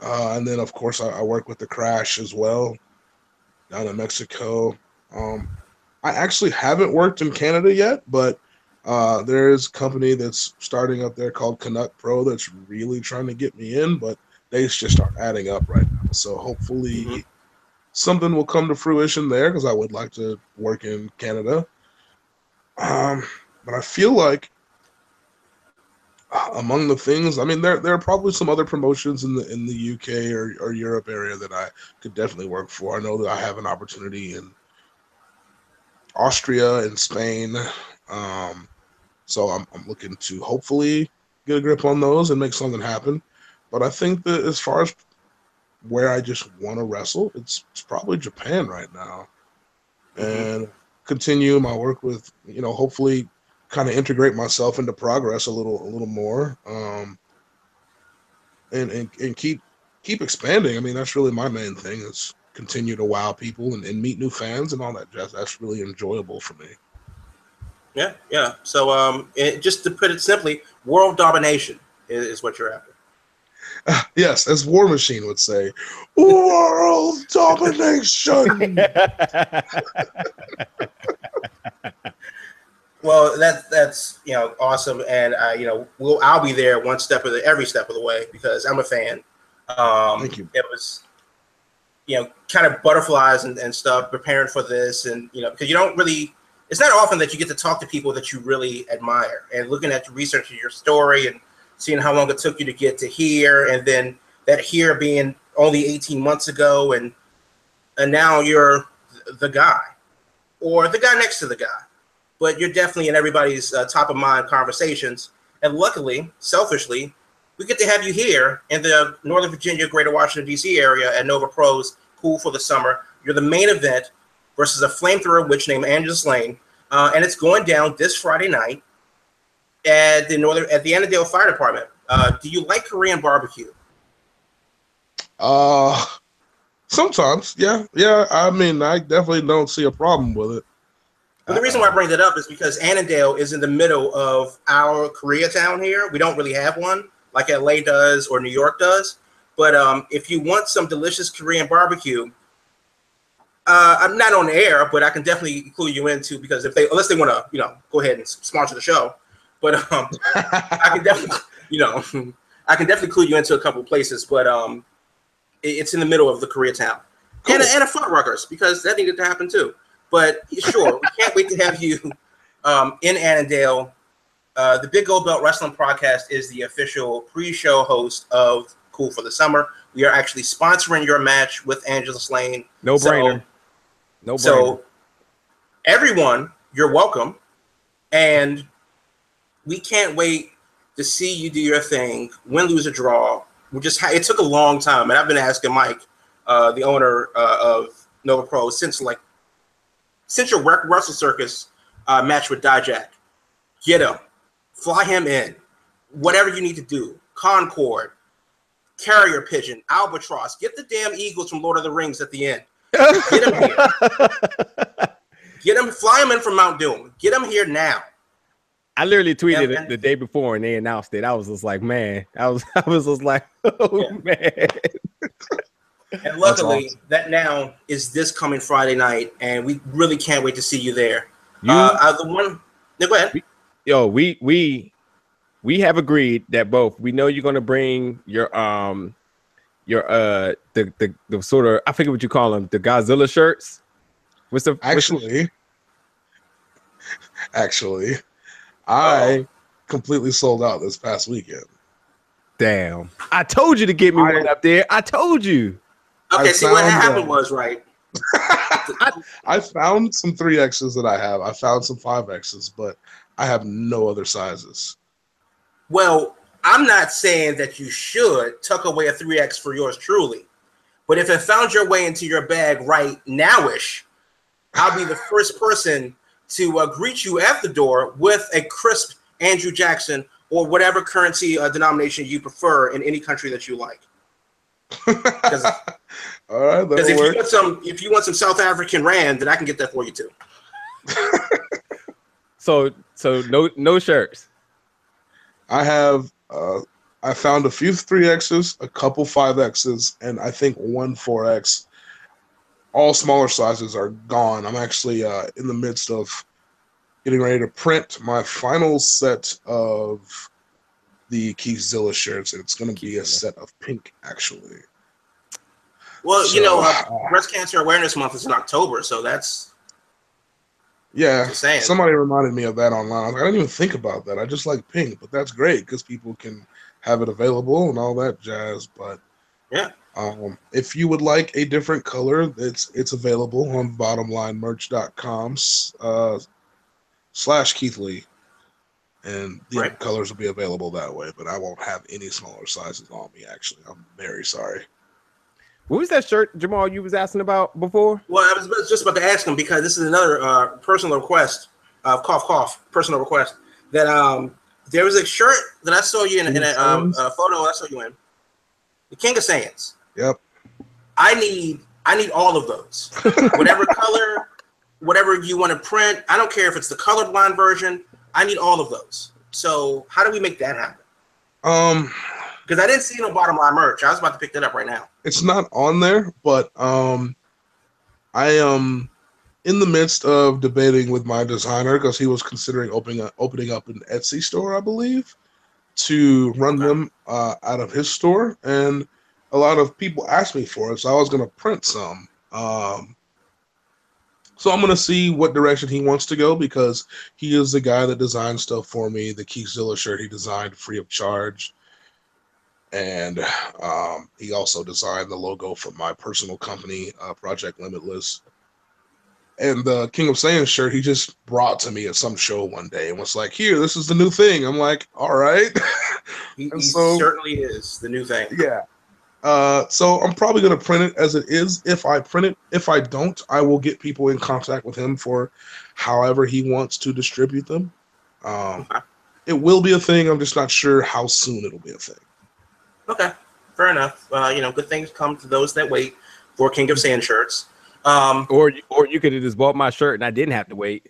Uh, and then, of course, I, I work with the Crash as well down in Mexico. Um, I actually haven't worked in Canada yet, but uh, there's a company that's starting up there called Canuck Pro that's really trying to get me in, but they just aren't adding up right now. So hopefully Mhm. something will come to fruition there because I would like to work in Canada. Um, but I feel like among the things, I mean, there there are probably some other promotions in the in the UK or, or Europe area that I could definitely work for. I know that I have an opportunity in Austria and Spain. Um, so I'm, I'm looking to hopefully get a grip on those and make something happen. But I think that as far as where I just want to wrestle, it's, it's probably Japan right now. And continue my work with, you know, hopefully kind of integrate myself into progress a little a little more. Um, and, and and keep keep expanding. I mean, that's really my main thing is continue to wow people and, and meet new fans and all that jazz. That's really enjoyable for me. Yeah, yeah. So, um, it, just to put it simply, world domination is, is what you're after. Yes, as War Machine would say, world domination. Well, that's that's you know awesome, and uh, you know we'll I'll be there one step of the every step of the way because I'm a fan. Um, Thank you. It was you know kind of butterflies and, and stuff preparing for this, and you know because you don't really it's not often that you get to talk to people that you really admire, and looking at researching your story and seeing how long it took you to get to here, and then that here being only 18 months ago, and and now you're the guy or the guy next to the guy but you're definitely in everybody's uh, top of mind conversations. And luckily, selfishly, we get to have you here in the Northern Virginia, Greater Washington, D.C. area at Nova Pros Cool for the Summer. You're the main event versus a flamethrower witch named Angelus Layne. Uh, and it's going down this Friday night at the Northern at the Annandale Fire Department. Uh, do you like Korean barbecue? Uh sometimes, yeah, yeah. I mean, I definitely don't see a problem with it. But the reason why I bring that up is because Annandale is in the middle of our Koreatown here. We don't really have one like LA does or New York does. But um, if you want some delicious Korean barbecue, uh, I'm not on air, but I can definitely clue you into because if they, unless they want to, you know, go ahead and sponsor the show. But um, I can definitely, you know, I can definitely clue you into a couple places. But um, it- it's in the middle of the Koreatown and, a, and a Fuddruckers because that needed to happen too. But sure, we can't wait to have you um, in Annandale. Uh, the Big Gold Belt Wrestling Podcast is the official pre-show host of Cool for the Summer. We are actually sponsoring your match with Angelus Layne. no So- brainer. no brainer. So, everyone, you're welcome, and we can't wait to see you do your thing. Win, lose, or draw. We just ha- it took a long time, and I've been asking Mike, uh, the owner uh, of Nova Pro, since like since your Wre- Wrestle Circus uh, match with Dijak. Get him, fly him in, whatever you need to do. Concorde, Carrier Pigeon, Albatross. Get the damn Eagles from Lord of the Rings at the end. Get him here. Get him, fly him in from Mount Doom. Get him here now. I literally tweeted Yeah, it the day before and they announced it. I was just like, man, I was I was just like, oh Yeah. man. And luckily, awesome. that now is this coming Friday night, and we really can't wait to see you there. You uh, uh, the one, no, go ahead. yo, we we we have agreed that both we know you're gonna bring your um your uh the the, the sort of I forget what you call them, the Godzilla shirts. What's the what's the- Actually, actually, I completely sold out this past weekend. damn. I told you to get me I- one up there. I told you. Okay, I see what happened uh, was right. I found some three X's that I have. I found some five X's, but I have no other sizes. Well, I'm not saying that you should tuck away a 3X for yours truly, but if it found your way into your bag right nowish, I'll be the first person to uh, greet you at the door with a crisp Andrew Jackson or whatever currency uh, denomination you prefer in any country that you like. Because All right, if that'll you want some, if you want some South African rand, then I can get that for you too. So so no no shirts. I have. Uh, I found a few three X's, a couple five X's, and I think one four X. all smaller sizes are gone. I'm actually uh, in the midst of getting ready to print my final set of the Keithzilla shirts, and it's going to be a set of pink, actually. Well, you know, uh, uh, Breast Cancer Awareness Month is in October, so that's Yeah, somebody reminded me of that online. I, like, I didn't even think about that. I just like pink, but that's great because people can have it available and all that jazz. But Yeah. um, if you would like a different color, it's it's available on bottomlinemerch.com uh, slash Keith Lee, and the Right. colors will be available that way. But I won't have any smaller sizes on me. Actually, I'm very sorry. What was that shirt, Jamal, you was asking about before? Well, I was just about to ask him because this is another uh, personal request, uh, cough cough, personal request. That um, there was a shirt that I saw you in, in a, um, a photo I saw you in, the King of Saiyans. Yep. I need I need all of those, whatever color, whatever you want to print. I don't care if it's the colorblind version. I need all of those. So how do we make that happen? Um, Because I didn't see no bottom line merch. I was about to pick that up right now. It's not on there, but um, I am in the midst of debating with my designer because he was considering opening up, opening up an Etsy store, I believe, to run them uh, out of his store, and a lot of people asked me for it, so I was going to print some. Um, so I'm going to see what direction he wants to go because he is the guy that designed stuff for me. The Keithzilla shirt he designed free of charge and um, he also designed the logo for my personal company, uh, Project Limitless. And the King of Saiyan shirt he just brought to me at some show one day and was like, "Here, this is the new thing." I'm like, "All right, He, he so- certainly is the new thing. yeah." Uh, so I'm probably gonna print it as it is. If I print it, if I don't, I will get people in contact with him for however he wants to distribute them. Um, Okay. it will be a thing. I'm just not sure how soon it'll be a thing. Okay, fair enough. Uh, you know, good things come to those that wait for King of Saiyan shirts. Um, Or or you could have just bought my shirt and I didn't have to wait.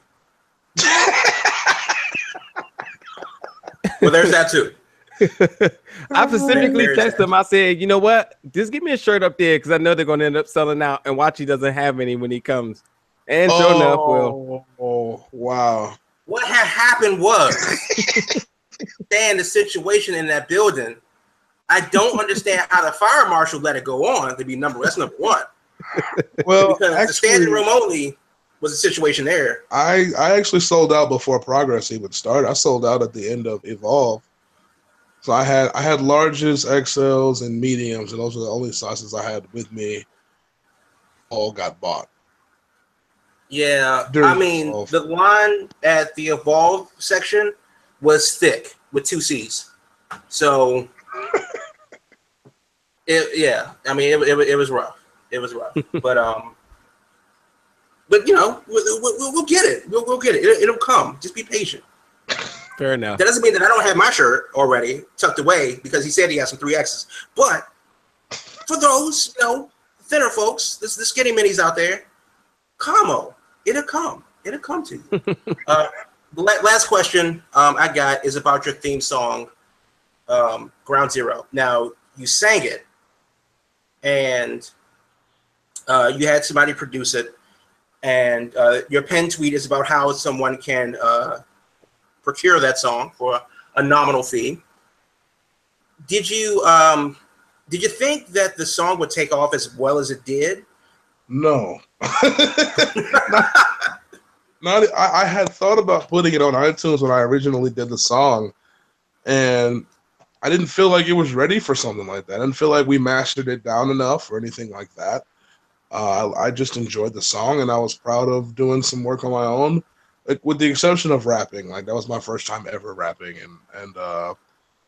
well, there's that too. I specifically texted that. him. I said, you know what? Just give me a shirt up there because I know they're gonna end up selling out. And watch he doesn't have any when he comes. And sure enough, well, oh, wow. What had happened was, understand the situation in that building. I don't understand how the fire marshal let it go on to be number. That's number one Well, because the standing room only was a situation there. I I actually sold out before Progress even started. I sold out at the end of Evolve. So I had I had larges, XLs, and mediums, and those were the only sizes I had with me. All got bought. Yeah, I mean Evolve. the line at the evolve section was thick with two C's. So, it yeah, I mean it, it, it was rough. It was rough, but um, but you know we'll, we'll, we'll get it. We'll, we'll get it. it. It'll come. Just be patient. fair enough. That doesn't mean that I don't have my shirt already tucked away because he said he has some three X's. But for those, you know, thinner folks, this the skinny minis out there, commo, it'll come. It'll come to you. uh, la- last question um, I got is about your theme song, um, Ground Zero. Now you sang it, and uh, you had somebody produce it, and uh, your pen tweet is about how someone can uh, procure that song for a nominal fee. Did you um, did you think that the song would take off as well as it did? No. not, not- I, I had thought about putting it on iTunes when I originally did the song, and I didn't feel like it was ready for something like that. I didn't feel like we mastered it down enough or anything like that. Uh, I, I just enjoyed the song, and I was proud of doing some work on my own, like, with the exception of rapping. Like that was my first time ever rapping, and and uh,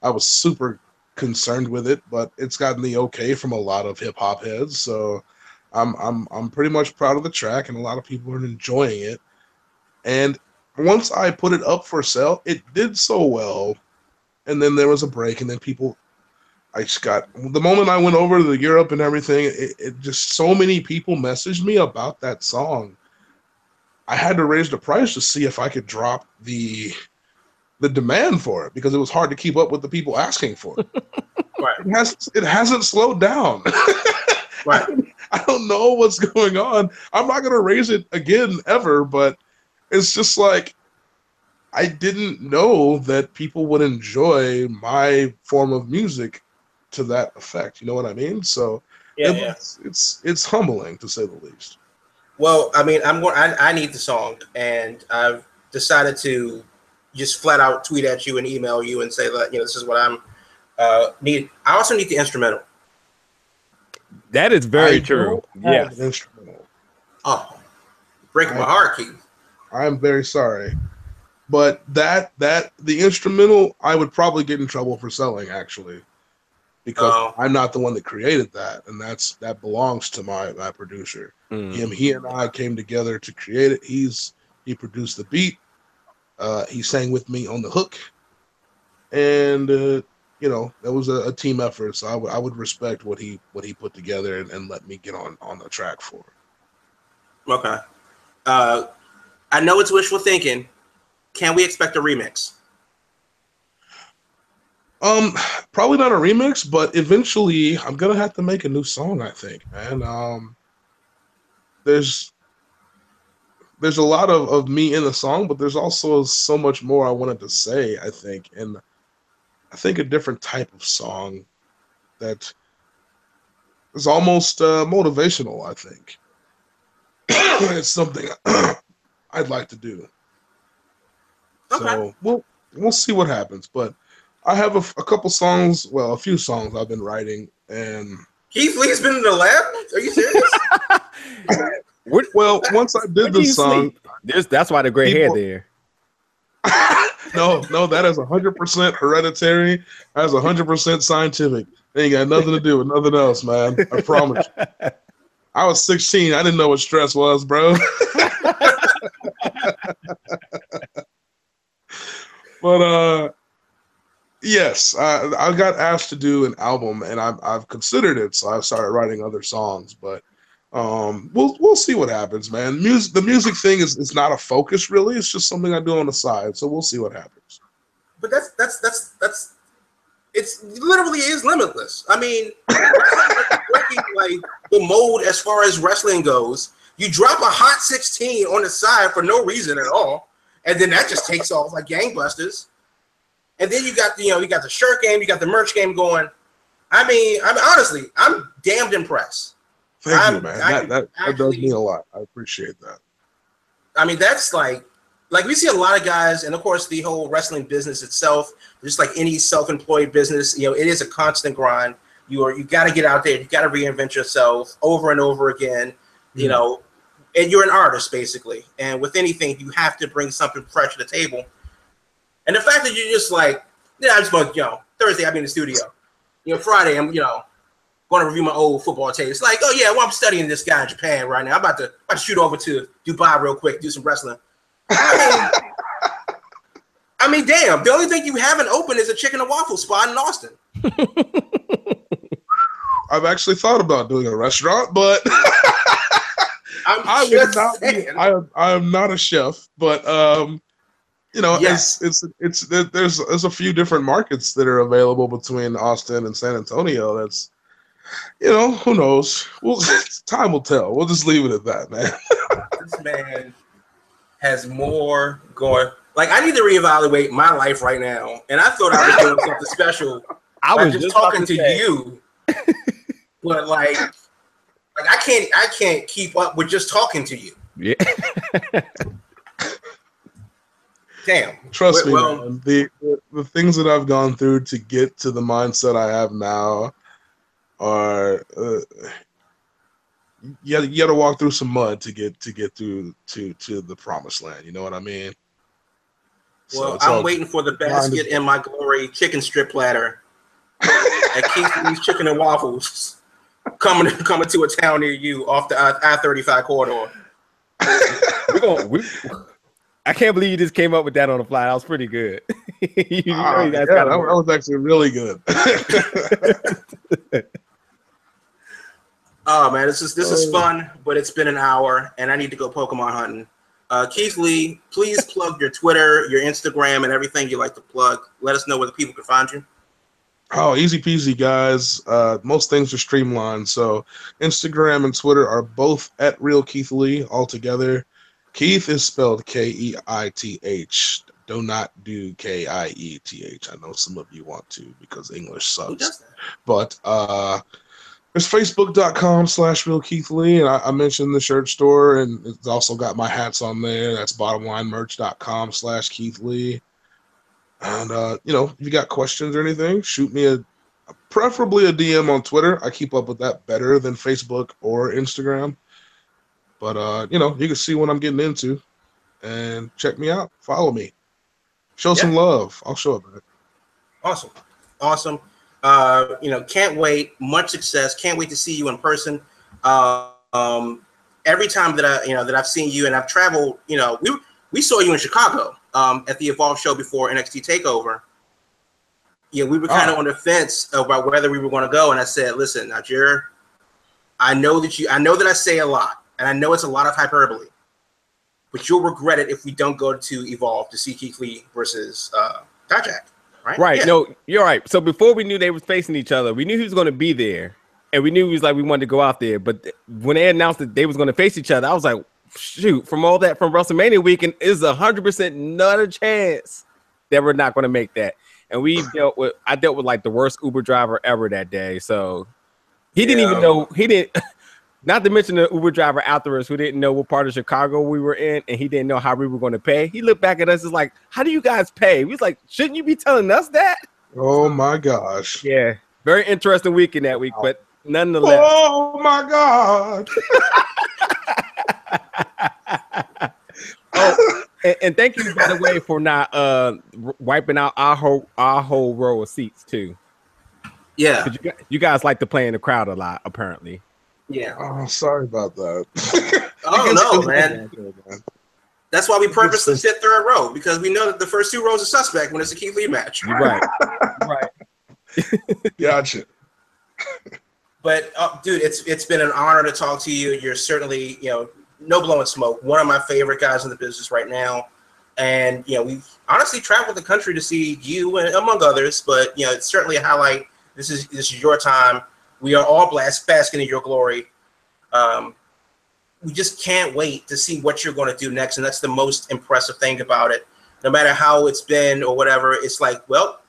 I was super concerned with it, but it's gotten the okay from a lot of hip hop heads. So I'm I'm I'm pretty much proud of the track, and a lot of people are enjoying it. And once I put it up for sale, it did so well, and then there was a break, and then people. I just got the moment I went over to Europe and everything. It, it just so many people messaged me about that song. I had to raise the price to see if I could drop the the demand for it because it was hard to keep up with the people asking for it. Right. It has it hasn't slowed down. Right. I don't know what's going on. I'm not gonna raise it again ever, but it's just like I didn't know that people would enjoy my form of music to that effect. You know what I mean? So Yeah, it- yeah. it's, it's it's humbling to say the least. Well, I mean, I'm going. I, I need the song, and I've decided to just flat out tweet at you and email you and say that you know this is what I'm uh, need. I also need the instrumental. That is very I true. don't have Yes. an instrumental. Oh, breaking my heart, Keith. I'm very sorry. But that that the instrumental I would probably get in trouble for selling actually. Because Oh. I'm not the one that created that and that's that belongs to my my producer. Mm. Him he and I came together to create it. He's he produced the beat. Uh he sang with me on the hook. And uh you know, that was a, a team effort, so I would I would respect what he what he put together and, and let me get on on the track for. it. Okay. Uh, I know it's wishful thinking. Can we expect a remix? Um, probably not a remix, but eventually I'm gonna have to make a new song. I think, man. Um, there's there's a lot of, of me in the song, but there's also so much more I wanted to say. I think, and I think a different type of song that is almost uh, motivational. I think it's something I'd like to do. Okay. So we'll we'll see what happens, but. I have a, f- a couple songs, well, a few songs I've been writing, and Keith Lee's been in the lab. Are you serious? Well, once I did do the song. There's, that's why the gray hair there. no, no, that is hundred percent hereditary. That's hundred percent scientific. Ain't got nothing to do with nothing else, man. I promise. I was 16. I didn't know what stress was, bro. But uh, yes, I, I got asked to do an album, and I've I've considered it. So I've started writing other songs, but um, we'll we'll see what happens, man. Music, the music thing is is not a focus really. It's just something I do on the side. So we'll see what happens. but that's that's that's that's it's literally is limitless. I mean, breaking like the mold as far as wrestling goes. You drop a hot 16 on the side for no reason at all, and then that just takes off like gangbusters. And then you got the you know you got the shirt game, you got the merch game going. I mean, I mean honestly, I'm damned impressed. Thank you, I'm- man. I That that, that does mean a lot. I appreciate that. I mean, that's like, like we see a lot of guys, and of course, the whole wrestling business itself, just like any self-employed business, you know, it is a constant grind. You are, you got to get out there, you got to reinvent yourself over and over again, you mm. know, and you're an artist basically. And with anything, you have to bring something fresh to the table. And the fact that you're just like, yeah, I'm just going, you know, Thursday I'll be in the studio. You know, Friday I'm, you know, going to review my old football tape. It's like, oh yeah, well I'm studying this guy in Japan right now. I'm about to, about to shoot over to Dubai real quick, do some wrestling. I mean, I mean, damn. The only thing you haven't opened is a chicken and waffle spot in Austin. I've actually thought about doing a restaurant, but I'm I would just not be. saying. I am, I am not a chef, but um, you know, Yes. it's it's it's there- there's there's a few different markets that are available between Austin and San Antonio. That's you know, who knows? Well, time will tell. We'll just leave it at that, man. this man has more going. Like I need to reevaluate my life right now, and I thought I was doing something special I by was just, just talking to, say, you. but like, like I can't, I can't keep up with just talking to you. Yeah. Damn. Trust me, Well- man. The, the the things that I've gone through to get to the mindset I have now are uh, you got you to walk through some mud to get to get through to to the promised land. You know what I mean? Well, it's I'm waiting for the basket in my glory chicken strip platter at Keith Lee's Chicken and Waffles coming coming to a town near you off the I thirty five corridor. We're gonna, we, I can't believe you just came up with that on the fly. That was pretty good. you know that's yeah, that, that was actually really good. Oh man, this is this is Oh. fun, but it's been an hour, and I need to go Pokemon hunting. Uh, Keith Lee, please plug your Twitter, your Instagram, and everything you like to plug. Let us know where the people can find you. Oh, easy peasy, guys. Uh, most things are streamlined. So Instagram and Twitter are both at Real Keith Lee altogether. Keith is spelled K E I T H. Do not do K I E T H. I know some of you want to because English sucks. But uh there's facebook.com slash real Keith Lee. And I, I mentioned the shirt store and it's also got my hats on there. That's bottomlinemerch.com slash Keith Lee. And uh, you know, if you got questions or anything, shoot me a preferably a DM on Twitter. I keep up with that better than Facebook or Instagram. But uh, you know, you can see what I'm getting into and check me out. Follow me. Show some love. I'll show up. Awesome, awesome. Uh, you know, can't wait. Much success. Can't wait to see you in person. Uh, um, every time that I, you know, that I've seen you and I've traveled, you know, we we saw you in Chicago um, at the Evolve show before NXT Takeover. Yeah, we were kind of Oh. on the fence about whether we were going to go, and I said, "Listen, now, Jer, I know that you, I know that I say a lot, and I know it's a lot of hyperbole, but you'll regret it if we don't go to Evolve to see Keith Lee versus uh, Dijak." Right? Right. Yeah. No, you're right. So before we knew they were facing each other, we knew he was going to be there, and we knew he was like we wanted to go out there. But th- when they announced that they was going to face each other, I was like, shoot, from all that from WrestleMania weekend is a hundred percent not a chance that we're not going to make that. And we dealt with I dealt with like the worst Uber driver ever that day. So he didn't even know he didn't. Not to mention the Uber driver afterwards who didn't know what part of Chicago we were in and he didn't know how we were going to pay. He looked back at us as like, "How do you guys pay?" We was like, "Shouldn't you be telling us that?" Oh my gosh. Yeah, very interesting weekend that week, but nonetheless, Oh my god. oh, and, and thank you by the way for not uh r- wiping out our whole our whole row of seats too. Yeah, You, you guys like to play in the crowd a lot, apparently. yeah. Oh, sorry about that. Oh no, man. That's why we purposely sit third row because we know that the first two rows are suspect when it's a Keith Lee match. You're right, right. Gotcha. But uh, dude, it's it's been an honor to talk to you. You're certainly you know no blowing smoke. One of my favorite guys in the business right now, and you know we've honestly traveled the country to see you and among others. But you know it's certainly a highlight. This is this is your time. We are all blessed, basking in your glory. Um, we just can't wait to see what you're going to do next, and that's the most impressive thing about it. No matter how it's been or whatever, it's like, well,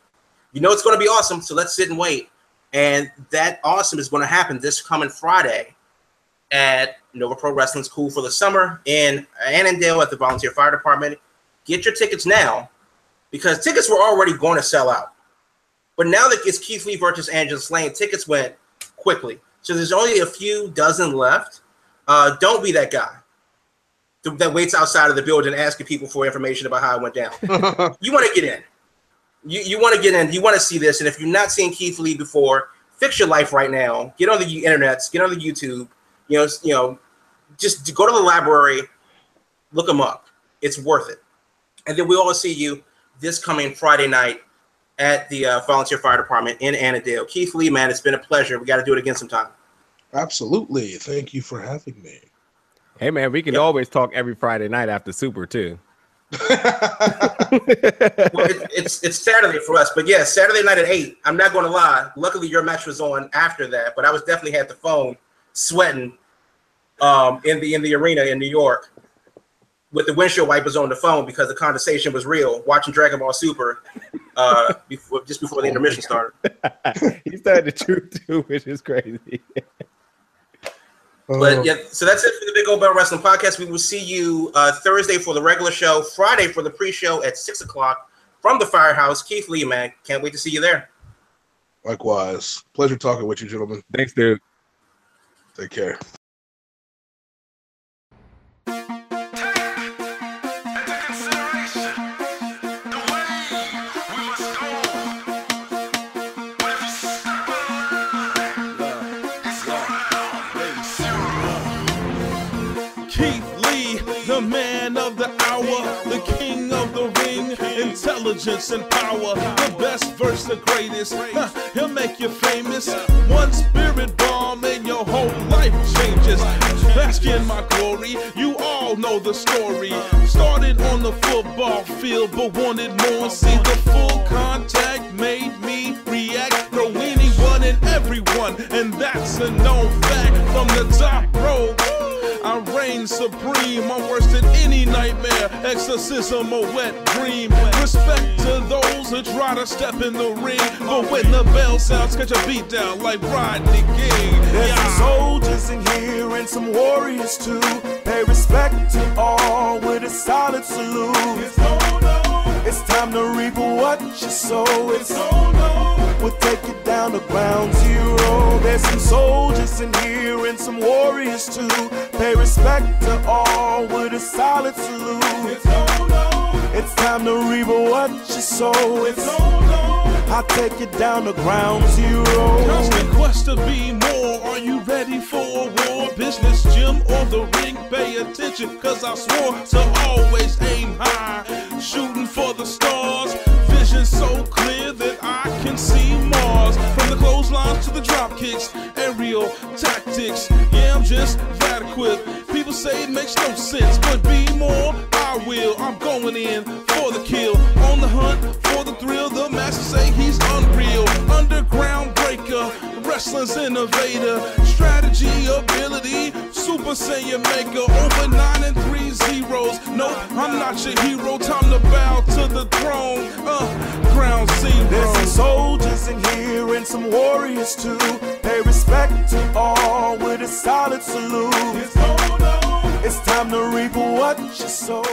you know it's going to be awesome, so let's sit and wait. And that awesome is going to happen this coming Friday at Nova Pro Wrestling's Cool for the Summer in Annandale at the Volunteer Fire Department. Get your tickets now because tickets were already going to sell out. But now that it's Keith Lee versus Angelus Layne, tickets went quickly. So there's only a few dozen left. Uh, don't be that guy that waits outside of the building asking people for information about how it went down you want to get in. You, you want to get in. You want to see this. And if you've not seen Keith Lee before, fix your life right now. Get on the internets. Get on the YouTube. You know, you know, just go to the library, look him up. It's worth it. And then we all see you this coming Friday night at the uh, Volunteer Fire Department in Annandale. Keith Lee, man, it's been a pleasure. We got to do it again sometime. Absolutely. Thank you for having me. Hey man, we can Yep. always talk every Friday night after Super too. Well, it, it's it's Saturday for us, but yeah, Saturday night at eight. I'm not going to lie. Luckily, your match was on after that, but I was definitely had the phone sweating um, in the in the arena in New York with the windshield wipers on the phone because the conversation was real. Watching Dragon Ball Super uh, before just before the intermission started. He's telling the truth too, which is crazy. But Uh, yeah, so that's it for the Big Old Bell Wrestling Podcast. We will see you uh, Thursday for the regular show, Friday for the pre-show at six o'clock from the Firehouse. Keith Lee, man, can't wait to see you there. likewise. Pleasure talking with you, gentlemen. Thanks, dude. Take care. Keith Lee, the man of the hour, the king of the ring, intelligence and power, the best verse, the greatest. He'll make you famous. One spirit bomb and your whole life changes. Bask in my glory, you all know the story. Started on the football field, but wanted more. See the full contact made me react. No one, and everyone. And that's a known fact from the top row. I reign supreme, I'm worse than any nightmare, exorcism, a wet dream. Respect to those who try to step in the ring, but when the bell sounds, catch a beat down like Rodney King. There's Yeah. some soldiers in here and some warriors too. Pay respect to all with a solid salute. It's time to reap what you sow. It's We'll take you down to ground zero. There's some soldiers in here and some warriors too. Pay respect to all with a solid salute. It's time to reap what you sow. It's I'll take you down to ground zero. Constant quest to be more. Are you ready for a war? Business, gym, or the ring? Pay attention, cause I swore to always aim high. Shooting for the stars. Vision so clear that I can see Mars. From the clotheslines to the drop kicks. Aerial tactics. Yeah, I'm just that equipped. People say it makes no sense, but be more. I will. I'm going in for the kill. On the hunt for the thrill. The master say he's unreal. Underground breaker. Wrestling's innovator. Strategy, ability. Super Saiyan maker. Over nine and three zeros. Nope, I'm not your hero. Time to bow to the throne. Uh, ground zero. There's some soldiers in here and some warriors too. Pay respect to all with a solid salute. It's time to reap what you sow.